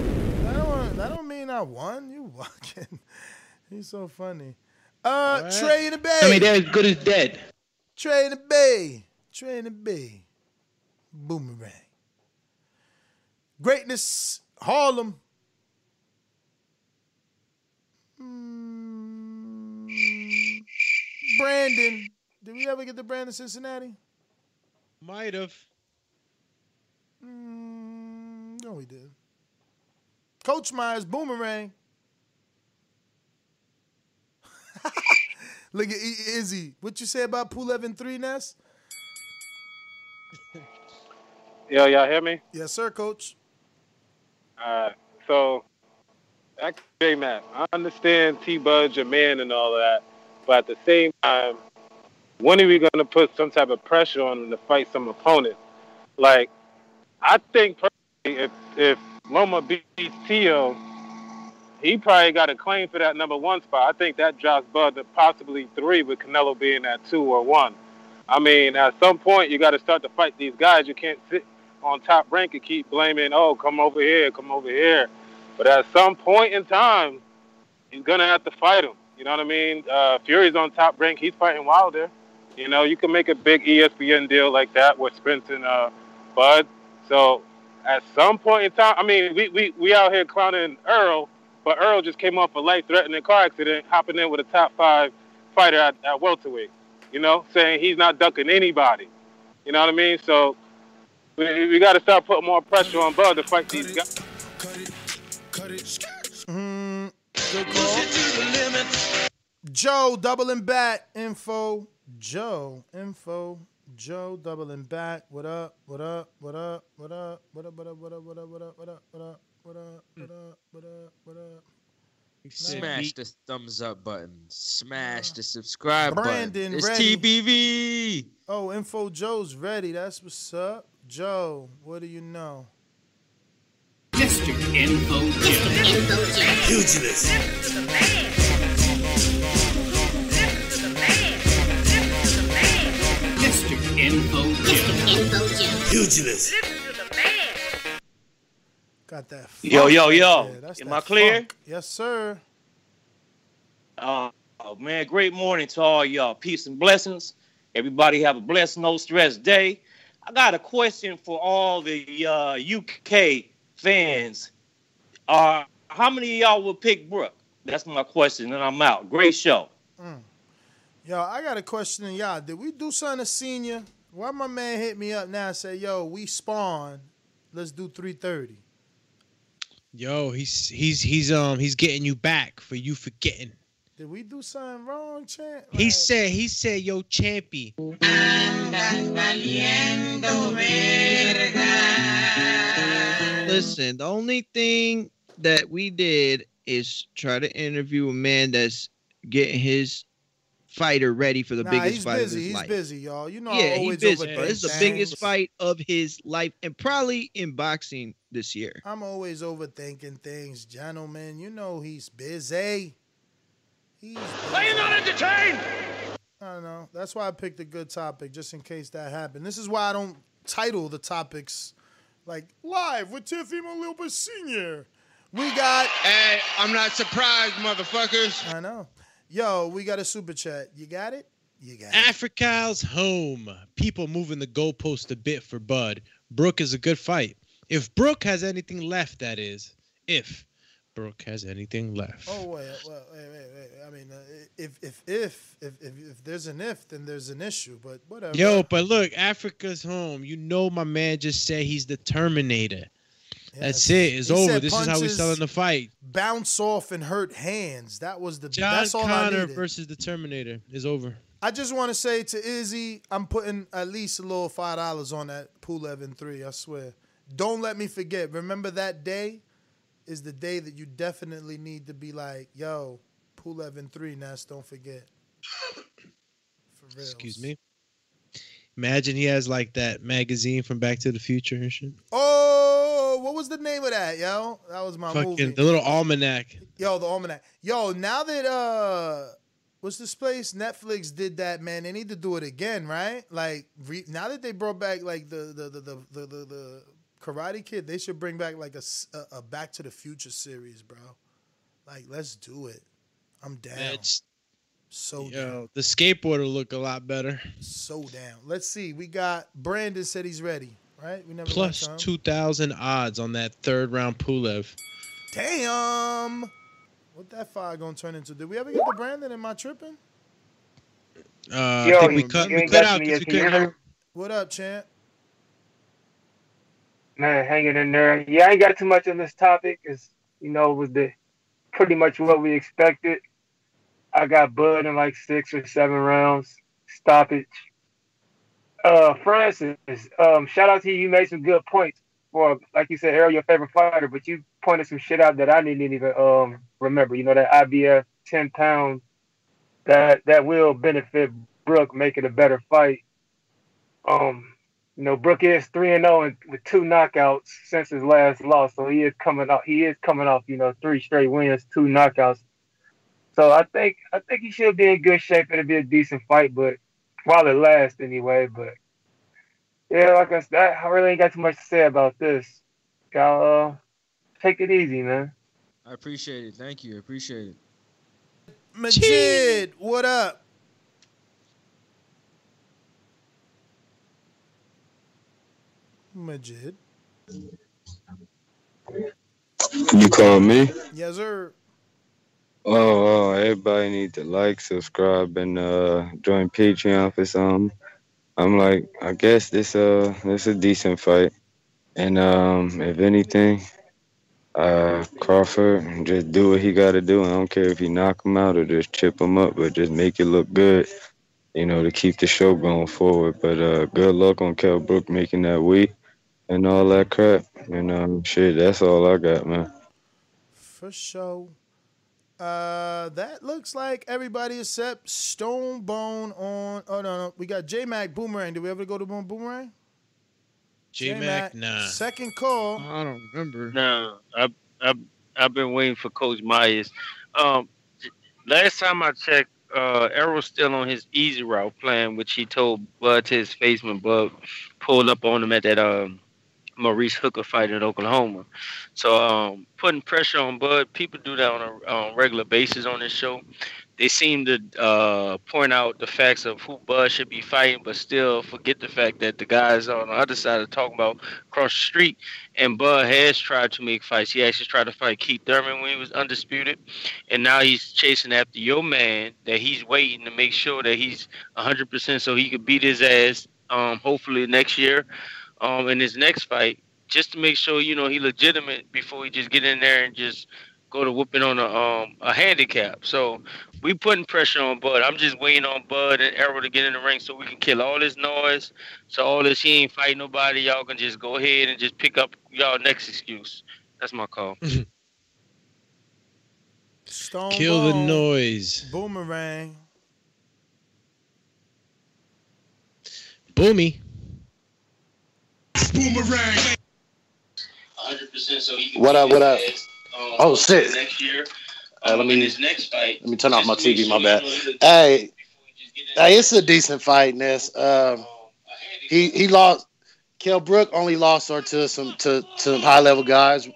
That don't, that don't mean I won. You walking. He's so funny. Uh, Trey in the Bay. I mean, they're as good as dead. Trey in the Bay. Trey in the Bay. Boomerang. Greatness, Harlem. Mm, Brandon. Did we ever get to Brandon Cincinnati? Might have. Mm, no, we did. Coach Myers, Boomerang. Look at Izzy. What you say about Pulev in three, Ness? Yo, y'all hear me? Yes, sir, Coach. All right. So, J Matt, I understand T Budge, your man and all that, but at the same time, when are we going to put some type of pressure on him to fight some opponent? Like, I think personally, if if Loma beats Tio, he probably got a claim for that number one spot. I think that drops Bud to possibly three, with Canelo being at two or one. I mean, at some point, you got to start to fight these guys. You can't sit on top rank and keep blaming, oh, come over here, come over here. But at some point in time, he's gonna have to fight him. You know what I mean? Uh, Fury's on top rank. He's fighting Wilder. You know, you can make a big ESPN deal like that with Spence and uh, Bud. So at some point in time, I mean, we, we, we out here clowning Errol, but Errol just came off a life-threatening car accident, hopping in with a top five fighter at, at welterweight. You know, saying he's not ducking anybody. You know what I mean? So we, we got to start putting more pressure on Bud to fight these guys. Mm, good call. Joe doubling bat info. Joe info. Joe doubling back. What up? What up? What up? What up? What up? What up? What up? What up? What up? What up? What up? What up? What up? What up? What up? Smash the thumbs up button. Smash the subscribe Brandon, button. It's ready. TBV. Oh, info Joe's ready. That's what's up. Joe, what do you know? Mr. Info Joe. Pugilist. Joe. Pugilist. Got that. Yo, funk yo, right yo. there. That's Am I clear? funk. Yes, sir. Uh, oh, man, great morning to all y'all. Peace and blessings. Everybody have a blessed, no stress day. I got a question for all the uh, UK fans. Uh, how many of y'all will pick Brook? That's my question, and I'm out. Great show. Mm. Yo, I got a question to y'all. Did we do something to senior? Why my man hit me up now and say, yo, we spawn. Let's do 330. Yo, he's he's he's um he's getting you back for you forgetting. Did we do something wrong, champ? He said he said yo champy. Listen, the only thing that we did is try to interview a man that's getting his fighter ready for the Nah, biggest he's fight busy. of his He's life. He's busy, y'all. You know, yeah, I he's always busy. overthink But it's the biggest fight of his life, and probably in boxing this year. I'm always overthinking things, gentlemen. You know he's busy. He's Are you not entertained? I don't know. That's why I picked a good topic, just in case that happened. This is why I don't title the topics like live with Teofimo Lopez Senior. We got. Hey, I'm not surprised, motherfuckers. I know. Yo, we got a super chat. You got it? You got it. Africa's home. People moving the goalpost a bit for Bud. Brook is a good fight. If Brook has anything left, that is. If Brook has anything left. Oh wait, well, wait, wait, wait. I mean, uh, if if if if if if there's an if, then there's an issue. But whatever. Yo, but look, Africa's home. You know my man just said he's the Terminator. That's it. It's He over. This is how we punches selling the fight. Bounce off and hurt hands. That was the. John that's all Connor versus the Terminator is over. I just want to say to Izzy, I'm putting at least a little five dollars on that Pulev in three. I swear. Don't let me forget. Remember that day is the day that you definitely need to be like, yo, Pulev in three. Ness, don't forget. For real. Excuse me. Imagine he has like that magazine from Back to the Future and shit. Oh, was the name of that, yo? That was my Fucking movie. the little almanac. Yo, the almanac. Yo, now that uh, what's this place? Netflix did that, man. They need to do it again, right? Like re- now that they brought back like the the the the the, the, the Karate Kid, they should bring back like a a Back to the Future series, bro. Like, let's do it. I'm down. It's- so Yo, the skateboarder look a lot better. so down. Let's see. We got Brandon said he's ready, right? We never Plus got time. two thousand odds on that third round Pulev. Damn. What that fire gonna turn into? Did we ever get the Brandon? Am I tripping? Uh, I Yo, think we you- cut we ain't cut got out me we Can you couldn't hear hear. me? What up, champ? Man, hanging in there. Yeah, I ain't got too much on this topic. It's you know, it was the pretty much what we expected. I got Bud in like six or seven rounds. Stoppage. Uh Francis, um, shout out to you. You made some good points for like you said, Errol, your favorite fighter, but you pointed some shit out that I didn't even um remember. You know, that IBF ten pound that that will benefit Brook, make it a better fight. Um, you know, Brook is three and zero with two knockouts since his last loss, so he is coming off. He is coming off, you know, three straight wins, two knockouts. So I think I think he should be in good shape. It'll be a decent fight, but while it lasts, anyway. But yeah, like I said, I really ain't got too much to say about this. Y'all uh, take it easy, man. I appreciate it. Thank you. I appreciate it. Majid, what up? Majid. You call me? Yes, sir. Oh, oh, everybody need to like, subscribe, and uh join Patreon for some. I'm like, I guess this uh this a decent fight, and um if anything, uh Crawford just do what he got to do. I don't care if he knock him out or just chip him up, but just make it look good, you know, to keep the show going forward. But uh good luck on Kell Brook making that weight and all that crap. And um shit, that's all I got, man. For sure. Uh, that looks like everybody except Stone Bone on. Oh no, no, we got J Mac Boomerang. Did we ever go to Boomerang? J-Mac, nah. Second call. I don't remember. No, I've, I've, I've been waiting for Coach Myers. Um, last time I checked, uh, Errol's still on his easy route plan, which he told Bud to his face when Bud pulled up on him at that um, Maurice Hooker fight in Oklahoma. So um, putting pressure on Bud, people do that on a on a regular basis on this show. They seem to uh, point out the facts of who Bud should be fighting, but still forget the fact that the guys on the other side are talking about across the street. And Bud has tried to make fights. He actually tried to fight Keith Thurman when he was undisputed, and now he's chasing after your man that he's waiting to make sure that he's 100% so he could beat his ass. Um, hopefully next year, um, in his next fight, just to make sure you know he legitimate before he just get in there and just go to whooping on a um a handicap. So we putting pressure on Bud. I'm just waiting on Bud and Errol to get in the ring so we can kill all this noise. So all this he ain't fighting nobody. Y'all can just go ahead and just pick up y'all next excuse. That's my call. Stone Kill the noise. Boomerang. Boomy. Boomerang. 100% so he What up? What up? Um, Oh shit! Next year, Uh, let me his next fight. let me turn off my just to make TV. My bad. you know, he look- Hey, hey, it's a decent fight, Ness. Um, he he lost. Kell Brook only lost her to some to to high level guys.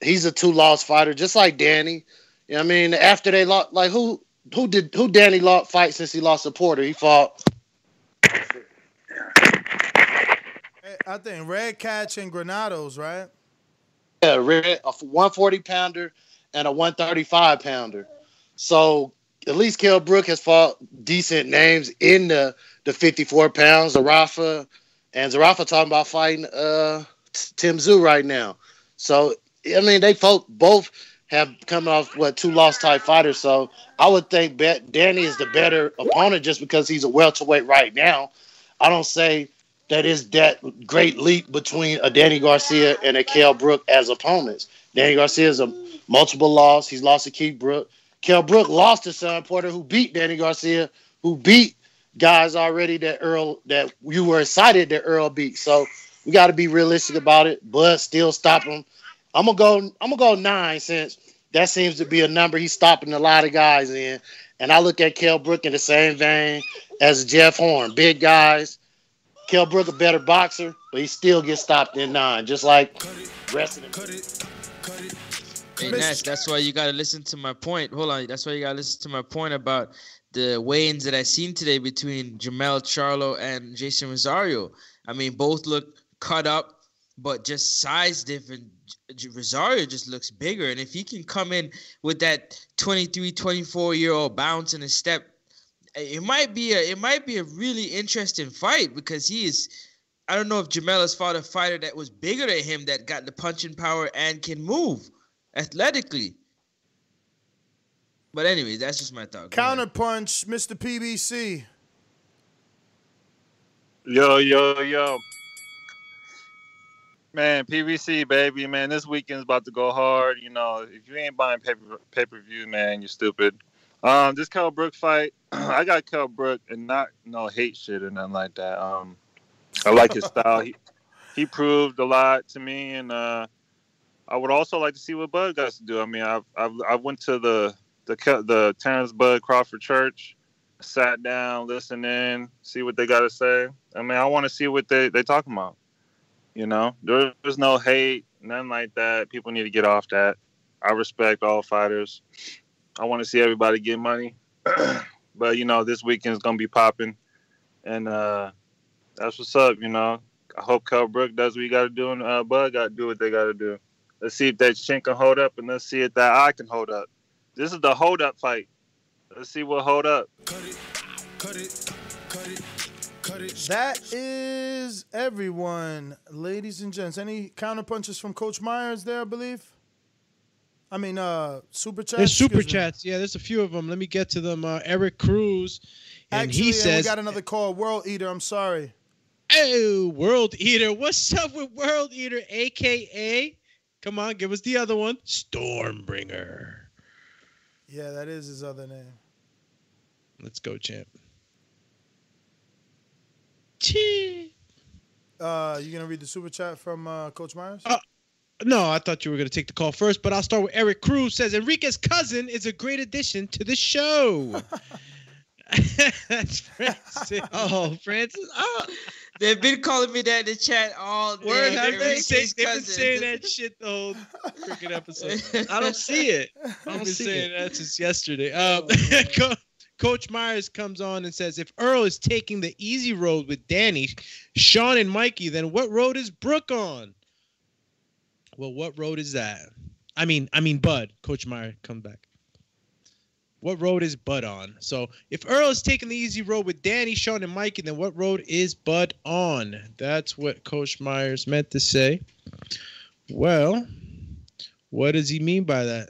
He's a two loss fighter, just like Danny. You know I mean? After they lost, like who who did who Danny lost fight since he lost to Porter? He fought. I think Redkach and Granados, right? Yeah, red, a 140 pounder and a 135 pounder. So at least Kell Brook has fought decent names in the, the 54 pounds. Zerafa and Zerafa talking about fighting uh, Tim Tszyu right now. So I mean, they folk both have come off what two lost type fighters. So I would think Danny is the better opponent just because he's a welterweight right now. I don't say that is that great leap between a Danny Garcia and a Kell Brook as opponents. Danny Garcia is a multiple loss. He's lost to Keith Brook. Kell Brook lost to Shawn Porter, who beat Danny Garcia, who beat guys already that Errol that you were excited that Errol beat. So we got to be realistic about it. But still stop him. I'm gonna go. I'm gonna go nine since that seems to be a number he's stopping a lot of guys in. And I look at Kell Brook in the same vein as Jeff Horn, big guys. Kell Brook a better boxer, but he still gets stopped in nine, just like rest of them. Hey, Nash, that's why you gotta listen to my point. Hold on, that's why you gotta listen to my point about the weigh-ins that I seen today between Jermell Charlo and Jeison Rosario. I mean, both look cut up, but just size different. Rosario just looks bigger, and if he can come in with that 23, 24 year old bounce and a step, it might be a it might be a really interesting fight because he is. I don't know if Jermell has fought a fighter that was bigger than him that got the punching power and can move athletically. But anyway, that's just my thought. Go ahead. Counterpunch, Mr. PBC. Yo, yo, yo. Man, PVC, baby, man, this weekend's about to go hard. You know, if you ain't buying pay pay per view, man, you're stupid. Um, this Kell Brook fight, I got Kell Brook and not no hate shit or nothing like that. Um, I like his style. He he proved a lot to me, and uh, I would also like to see what Bud got to do. I mean, I've I've I went to the the the Terence Bud Crawford Church, sat down, listened in, see what they got to say. I mean, I want to see what they they talking about. You know, there, there's no hate, nothing like that. People need to get off that. I respect all fighters. I want to see everybody get money, but you know, this weekend's gonna be popping, and uh, that's what's up. You know, I hope Kell Brook does what he got to do, and uh, Bud got to do what they got to do. Let's see if that chin can hold up, and let's see if that eye can hold up. This is the hold up fight. Let's see what hold up. Cut it, cut it, cut it. That is everyone, ladies and gents. Any counterpunches from Coach Myers there, I believe? I mean, uh, super chats. There's super Excuse me. chats. Yeah, there's a few of them. Let me get to them. Uh, Eric Cruz, and Actually, he says, we got another call. World Eater, I'm sorry. "Oh, World Eater, what's up with World Eater, aka? Come on, give us the other one, Stormbringer. Yeah, that is his other name. Let's go, champ. Uh, you gonna read the super chat from uh, Coach Myers? No, I thought you were going to take the call first, but I'll start with Eric Cruz. Says Enrique's cousin is a great addition to the show. That's Francis. Oh, Francis. Oh, They've been calling me that in the chat all day. Word, I've been, saying, they've been saying that shit the whole freaking episode. I don't see it. I I've don't been see saying it. that since yesterday. Um, Co- Coach Myers comes on and says, if Errol is taking the easy road with Danny, Sean, and Mikey, then what road is Brook on? Well, what road is that? I mean, I mean, Bud. Coach Meyer, come back. What road is Bud on? So if Errol is taking the easy road with Danny, Sean, and Mike, and then what road is Bud on? That's what Coach Myers meant to say. Well, what does he mean by that?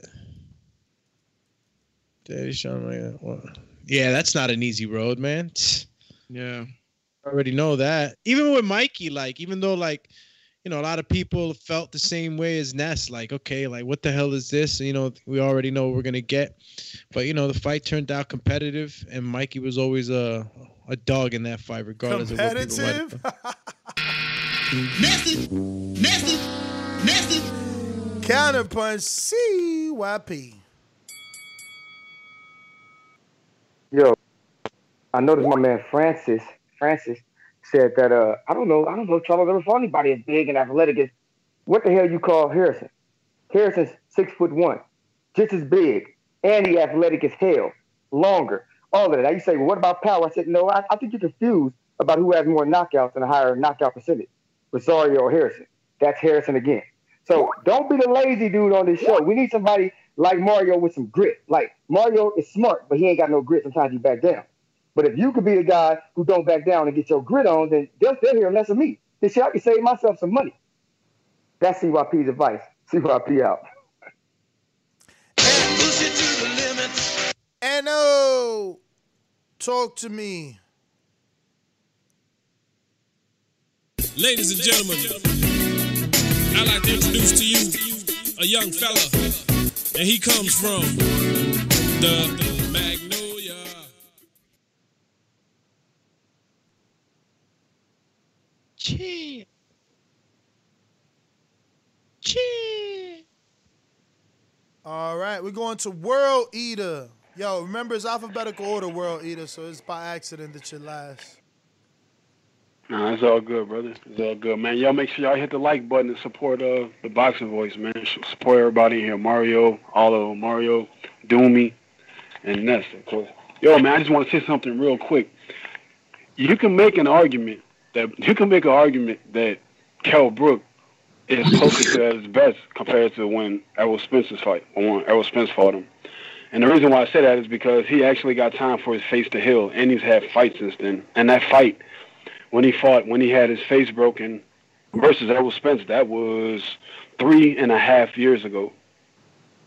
Daddy, Sean, what? Yeah, that's not an easy road, man. Yeah. I already know that. Even with Mikey, like, even though like, you know, a lot of people felt the same way as Ness, like, okay, like what the hell is this? You know, we already know what we're gonna get. But you know, the fight turned out competitive and Mikey was always a a dog in that fight, regardless of what people might Competitive. have Nasty, nasty, nasty. Counterpunch CYP. Yo, I noticed my man Francis. Francis said that uh I don't know I don't know Charlo ever fought anybody as big and athletic as what the hell you call Harrison? Harrison's six foot one, just as big, and he athletic as hell, longer, all of that. Now you say, well, what about power? I said, no, I, I think you're confused about who has more knockouts and a higher knockout percentage, Rosario or Harrison. That's Harrison again. So don't be the lazy dude on this show. We need somebody like Mario with some grit. Like Mario is smart, but he ain't got no grit. Sometimes you back down. But if you could be the guy who don't back down and get your grit on, then they'll, they'll hear less of me. Then shit, I can save myself some money. That's CYP's advice. CYP out. Anno, oh, talk to me. Ladies and gentlemen, I'd like to introduce to you a young fella, and he comes from the Chee. Chee. All right, we're going to World Eater. Yo, remember it's alphabetical order, World Eater, so it's by accident that you're last. Nah, it's all good, brother. It's all good, man. Y'all make sure y'all hit the like button and support uh the boxing voice, man. Support everybody here. Mario, all of them. Mario, Doomy, and Ness, of course. Yo, man, I just want to say something real quick. You can make an argument that you can make an argument that Kell Brook is closer to his best compared to when Errol Spence's fight, or when Errol Spence fought him. And the reason why I say that is because he actually got time for his face to heal, and he's had fights since then. And that fight, when he fought, when he had his face broken versus Errol Spence, that was three and a half years ago.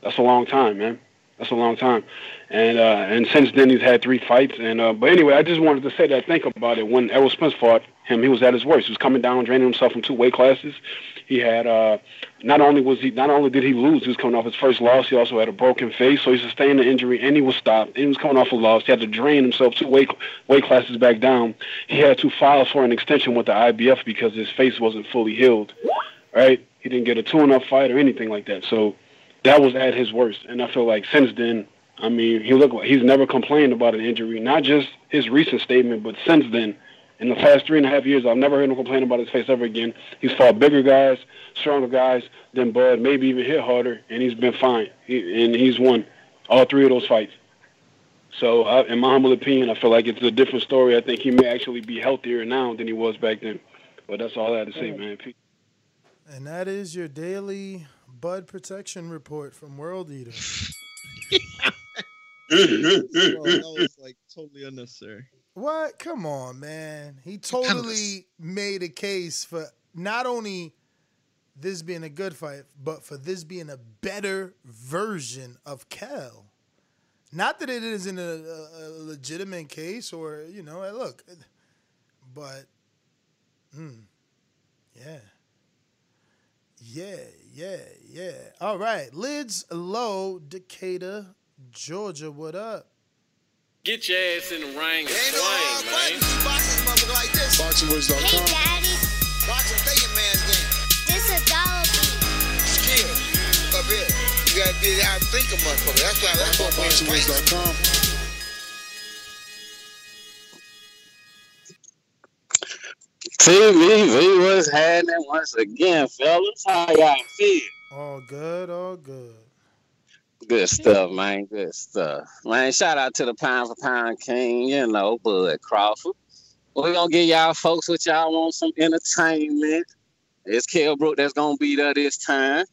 That's a long time, man. That's a long time. And uh, and since then he's had three fights. And uh, but anyway, I just wanted to say that. Think about it. When Errol Spence fought him, he was at his worst. He was coming down, draining himself from two weight classes. He had uh, not only was he not only did he lose, he was coming off his first loss. He also had a broken face, so he sustained the injury, and he was stopped. He was coming off a loss. He had to drain himself two weight weight classes back down. He had to file for an extension with the IBF because his face wasn't fully healed. Right? He didn't get a two-and-up fight or anything like that. So that was at his worst. And I feel like since then, I mean, he looked like he's never complained about an injury. Not just his recent statement, but since then, in the past three and a half years, I've never heard him complain about his face ever again. He's fought bigger guys, stronger guys than Bud, maybe even hit harder, and he's been fine. He, and he's won all three of those fights. So, uh, in my humble opinion, I feel like it's a different story. I think he may actually be healthier now than he was back then. But that's all I had to say, man. Peace. And that is your daily bud protection report from World Eater. Bro, that was like totally unnecessary. What? Come on, man. He totally made a case for not only this being a good fight, but for this being a better version of Kell. Not that it isn't a, a, a legitimate case or, you know, look, but, hmm, yeah. Yeah, yeah, yeah. All right. Lids Low, Decatur, Georgia. What up? Get your ass in the ring and swing, man. BoxingWords.com. Hey, Daddy. Boxing thinking man's game. This a dollar Skill. Up here. You gotta be out think a motherfucker. That's why that's what BoxingWords.com. TV, what's happening once again, fellas? How y'all feel? All good, all good. Good stuff, man. Good stuff. Man, shout out to the pound for pound king, you know, Bud Crawford. We're gonna give y'all folks what y'all want some entertainment. It's Kell Brook that's gonna be there this time.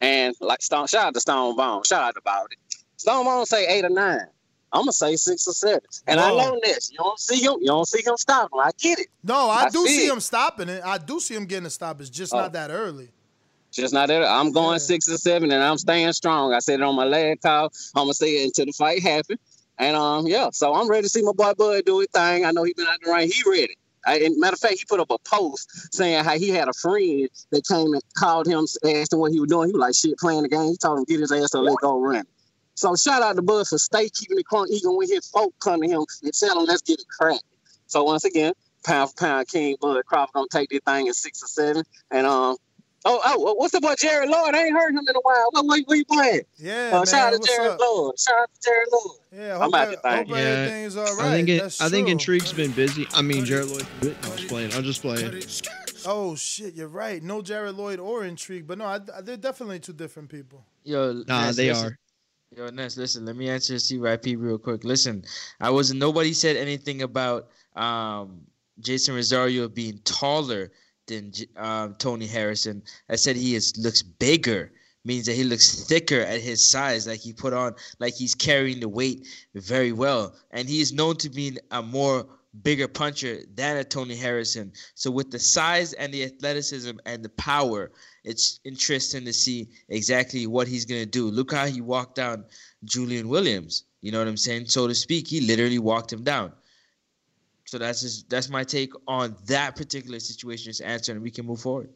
And like Stone, shout out to Stone Bone. Shout out about it. Stone Bone say eight or nine. I'm gonna say six or seven. And I Whoa. know this. You don't see him, you don't see him stop him. I get it. No, I, I do see see it. him stopping it. I do see him getting a stop. It's just Oh. not that early. Just not that I'm going six or seven, and I'm staying strong. I said it on my last call. I'm gonna say it until the fight happen. And um, yeah, so I'm ready to see my boy Bud do his thing. I know he been out the ring. He ready. I, and matter of fact, he put up a post saying how he had a friend that came and called him, asked him what he was doing. He was like, "Shit, playing the game." He told him get his ass to let go run. So shout out to Bud for stay keeping it crunk, even when his folk come to him and tell him let's get it cracked. So once again, pound for pound, King Bud Crawford gonna take this thing in six or seven. And um, oh oh, what's up, boy Jared Lloyd? I ain't heard him in a while. What where, where you playing? Yeah, Uh, man. shout out to Jared up? Lloyd. Shout out to Jared Lloyd. Yeah, I'm hope, out that- the hope thing. everything's all right. I think it, That's I think. Intrigue's been busy. I mean, Jared Lloyd. I'm just playing. I'm just playing. Oh shit, you're right. No Jared Lloyd or Intrigue, but no, I, I- they're definitely two different people. Yo, Nah, Ness, they listen. are. Yo, Ness, listen. Let me answer CYP real quick. Listen, I wasn't. Nobody said anything about um, Jeison Rosario being taller than um, Tony Harrison. I said he is looks bigger. Means that he looks thicker at his size, like he put on, like he's carrying the weight very well, and he is known to be a more bigger puncher than a Tony Harrison. So with the size and the athleticism and the power, it's interesting to see exactly what he's gonna do. Look how he walked down Julian Williams. You know what I'm saying? So to speak, he literally walked him down. So that's just that's my take on that particular situation. Just answer, and we can move forward.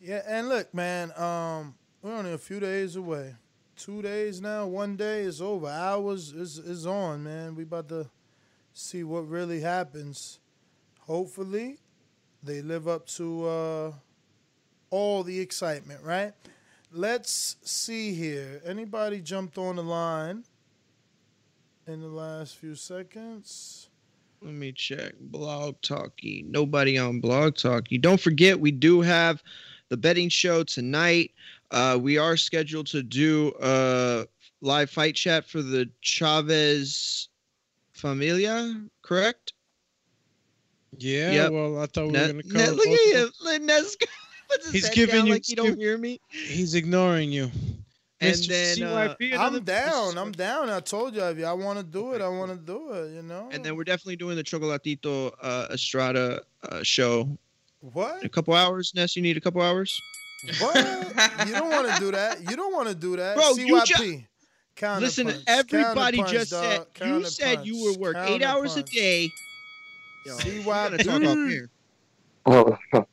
Yeah, and look, man, um, we're only a few days away. Two days now, one day is over. Hours is is on, man. We about to see what really happens. Hopefully, they live up to uh, all the excitement, right? Let's see here. Anybody jumped on the line in the last few seconds? Let me check. Blog Talkie. Nobody on Blog Talkie. Don't forget, we do have the betting show tonight. Uh, we are scheduled to do a live fight chat for the Chavez Familia, correct? Yeah. Yep. Well, I thought we were gonna Ne- cover. look at him. Look, Nes puts his He's giving you like you don't hear me. He's ignoring you. And then, uh, CYP, another- I'm down. I'm down. I told you if y'all want to do it, I want to do it. You know. And then we're definitely doing the Chocolatito uh, Estrada uh, show. What? In a couple hours, Ness. You need a couple hours. What? you don't want to do that. You don't want to do that. Bro, you CYP. ju- Counter Listen, punch. everybody Counter just punch, said dog. you Counter said you punch. would work eight hours a day. Yo, we gotta talk off here. Hold on,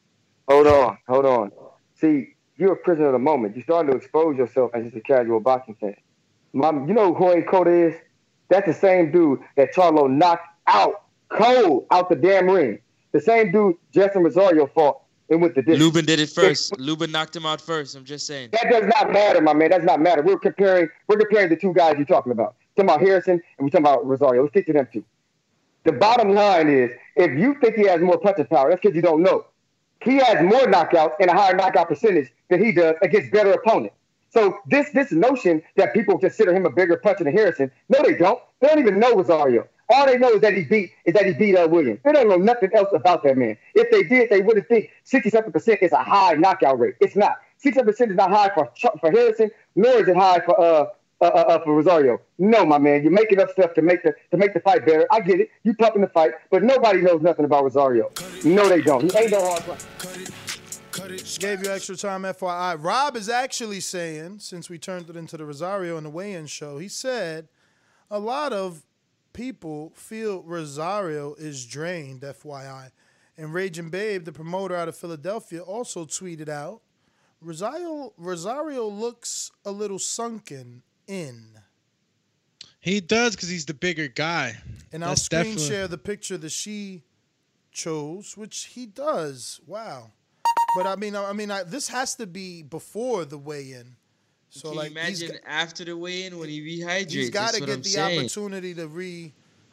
hold on, hold on. See, you're a prisoner of the moment. You're starting to expose yourself as just a casual boxing fan. My, you know who Jorge Cota is? That's the same dude that Charlo knocked out cold out the damn ring. The same dude Justin Rosario fought and with the distance. Lubin did it first. Lubin knocked him out first. I'm just saying. That does not matter, my man. That does not matter. We're comparing. We're comparing the two guys you're talking about. We're Talking about Harrison and we're talking about Rosario. Let's stick to them two. The bottom line is, if you think he has more punching power, that's because you don't know. He has more knockouts and a higher knockout percentage than he does against better opponents. So this this notion that people consider him a bigger puncher than Harrison, no, they don't. They don't even know Rosario. All they know is that he beat is that he beat uh, Williams. They don't know nothing else about that man. If they did, they wouldn't think 67% is a high knockout rate. It's not. 67% is not high for for Harrison, nor is it high for uh, uh, uh, uh, for Rosario. No, my man, you're making up stuff to make the to make the fight better. I get it. You pumping the fight, but nobody knows nothing about Rosario. No, they don't. He ain't no hard fight. Gave you extra time, FYI. Rob is actually saying, since we turned it into the Rosario and the weigh-in show, he said a lot of people feel Rosario is drained, FYI. And Raging Babe, the promoter out of Philadelphia, also tweeted out, Rosario Rosario looks a little sunken in. He does because he's the bigger guy. And I'll screen definitely- share the picture that she chose, which he does. Wow. But I mean, I I mean, I, this has to be before the weigh-in. So Can like, you he's, imagine after the weigh-in when he rehydrates? he's got to get I'm the saying. opportunity to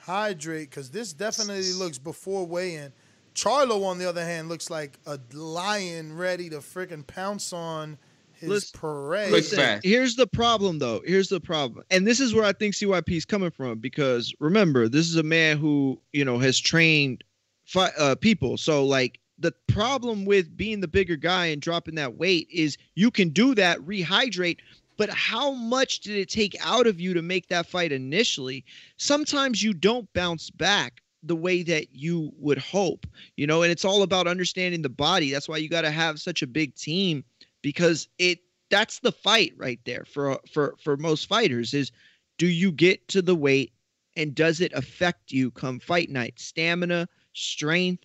rehydrate because this definitely looks before weigh-in. Charlo, on the other hand, looks like a lion ready to freaking pounce on his Listen- parade. Listen, here's the problem, though. Here's the problem, and this is where I think CYP is coming from because remember, this is a man who you know has trained fi- uh, people. So like the problem with being the bigger guy and dropping that weight is you can do that, rehydrate. But how much did it take out of you to make that fight initially? Sometimes you don't bounce back the way that you would hope, you know, and it's all about understanding the body. That's why you got to have such a big team because it that's the fight right there for for for most fighters is do you get to the weight and does it affect you come fight night stamina strength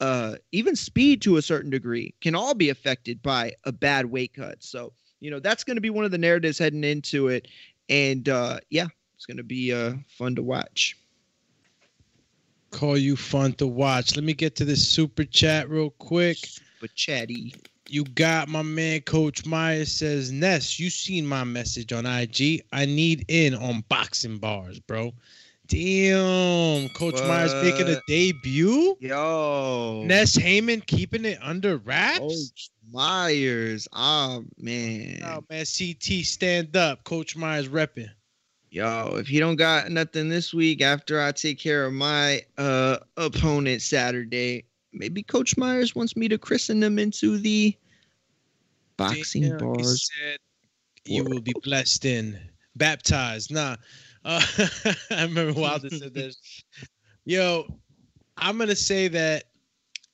uh even speed to a certain degree can all be affected by a bad weight cut so you know that's going to be one of the narratives heading into it and uh yeah it's going to be uh fun to watch Call you fun to watch. Let me get to this super chat real quick. But chatty. You got my man Coach Myers says, Ness, you seen my message on IG. I need in on boxing bars, bro. Damn. Coach Myers making a debut. Yo. Ness Heyman keeping it under wraps. Coach Myers. Oh man. Oh man, CT stand up. Coach Myers repping. Yo, if he don't got nothing this week after I take care of my uh opponent Saturday, maybe Coach Myers wants me to christen him into the boxing Damn, he bars. said you will be blessed in baptized. Nah. Uh, I remember Wilder said this. Yo, I'm gonna say that,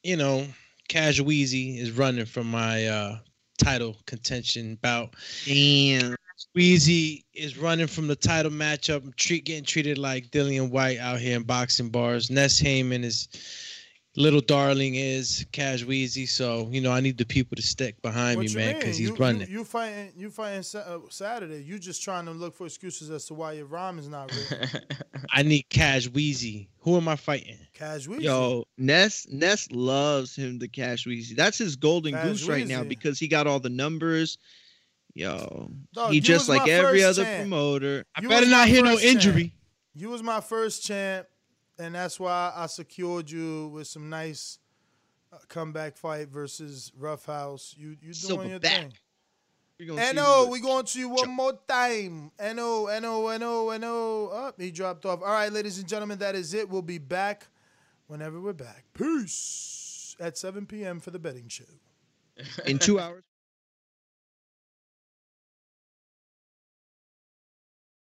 you know, Cash Wheezy is running from my uh title contention bout. Damn. Wheezy is running from the title matchup, treat getting treated like Dillian Whyte out here in boxing bars. Ness Heyman is little darling is Cash Wheezy, so you know I need the people to stick behind What me, man, because he's you, running. You, you fighting? You fighting uh, Saturday? You just trying to look for excuses as to why your rhyme is not written. I need Cash Wheezy. Who am I fighting? Cash Weezy. Yo, Ness Ness loves him to Cash Weezy. That's his golden Cash goose right now because he got all the numbers. Yo, Dog, he just like every other champ. promoter. You better not hear no first champ. injury. You was my first champ, and that's why I secured you with some nice uh, comeback fight versus Rough House. You you doing your Silverback. thing. You're gonna see No, we going to you one more time. No, no, no, no. Up, he dropped off. All right, ladies and gentlemen, that is it. We'll be back whenever we're back. Peace at 7 p.m. for the betting show. in two hours.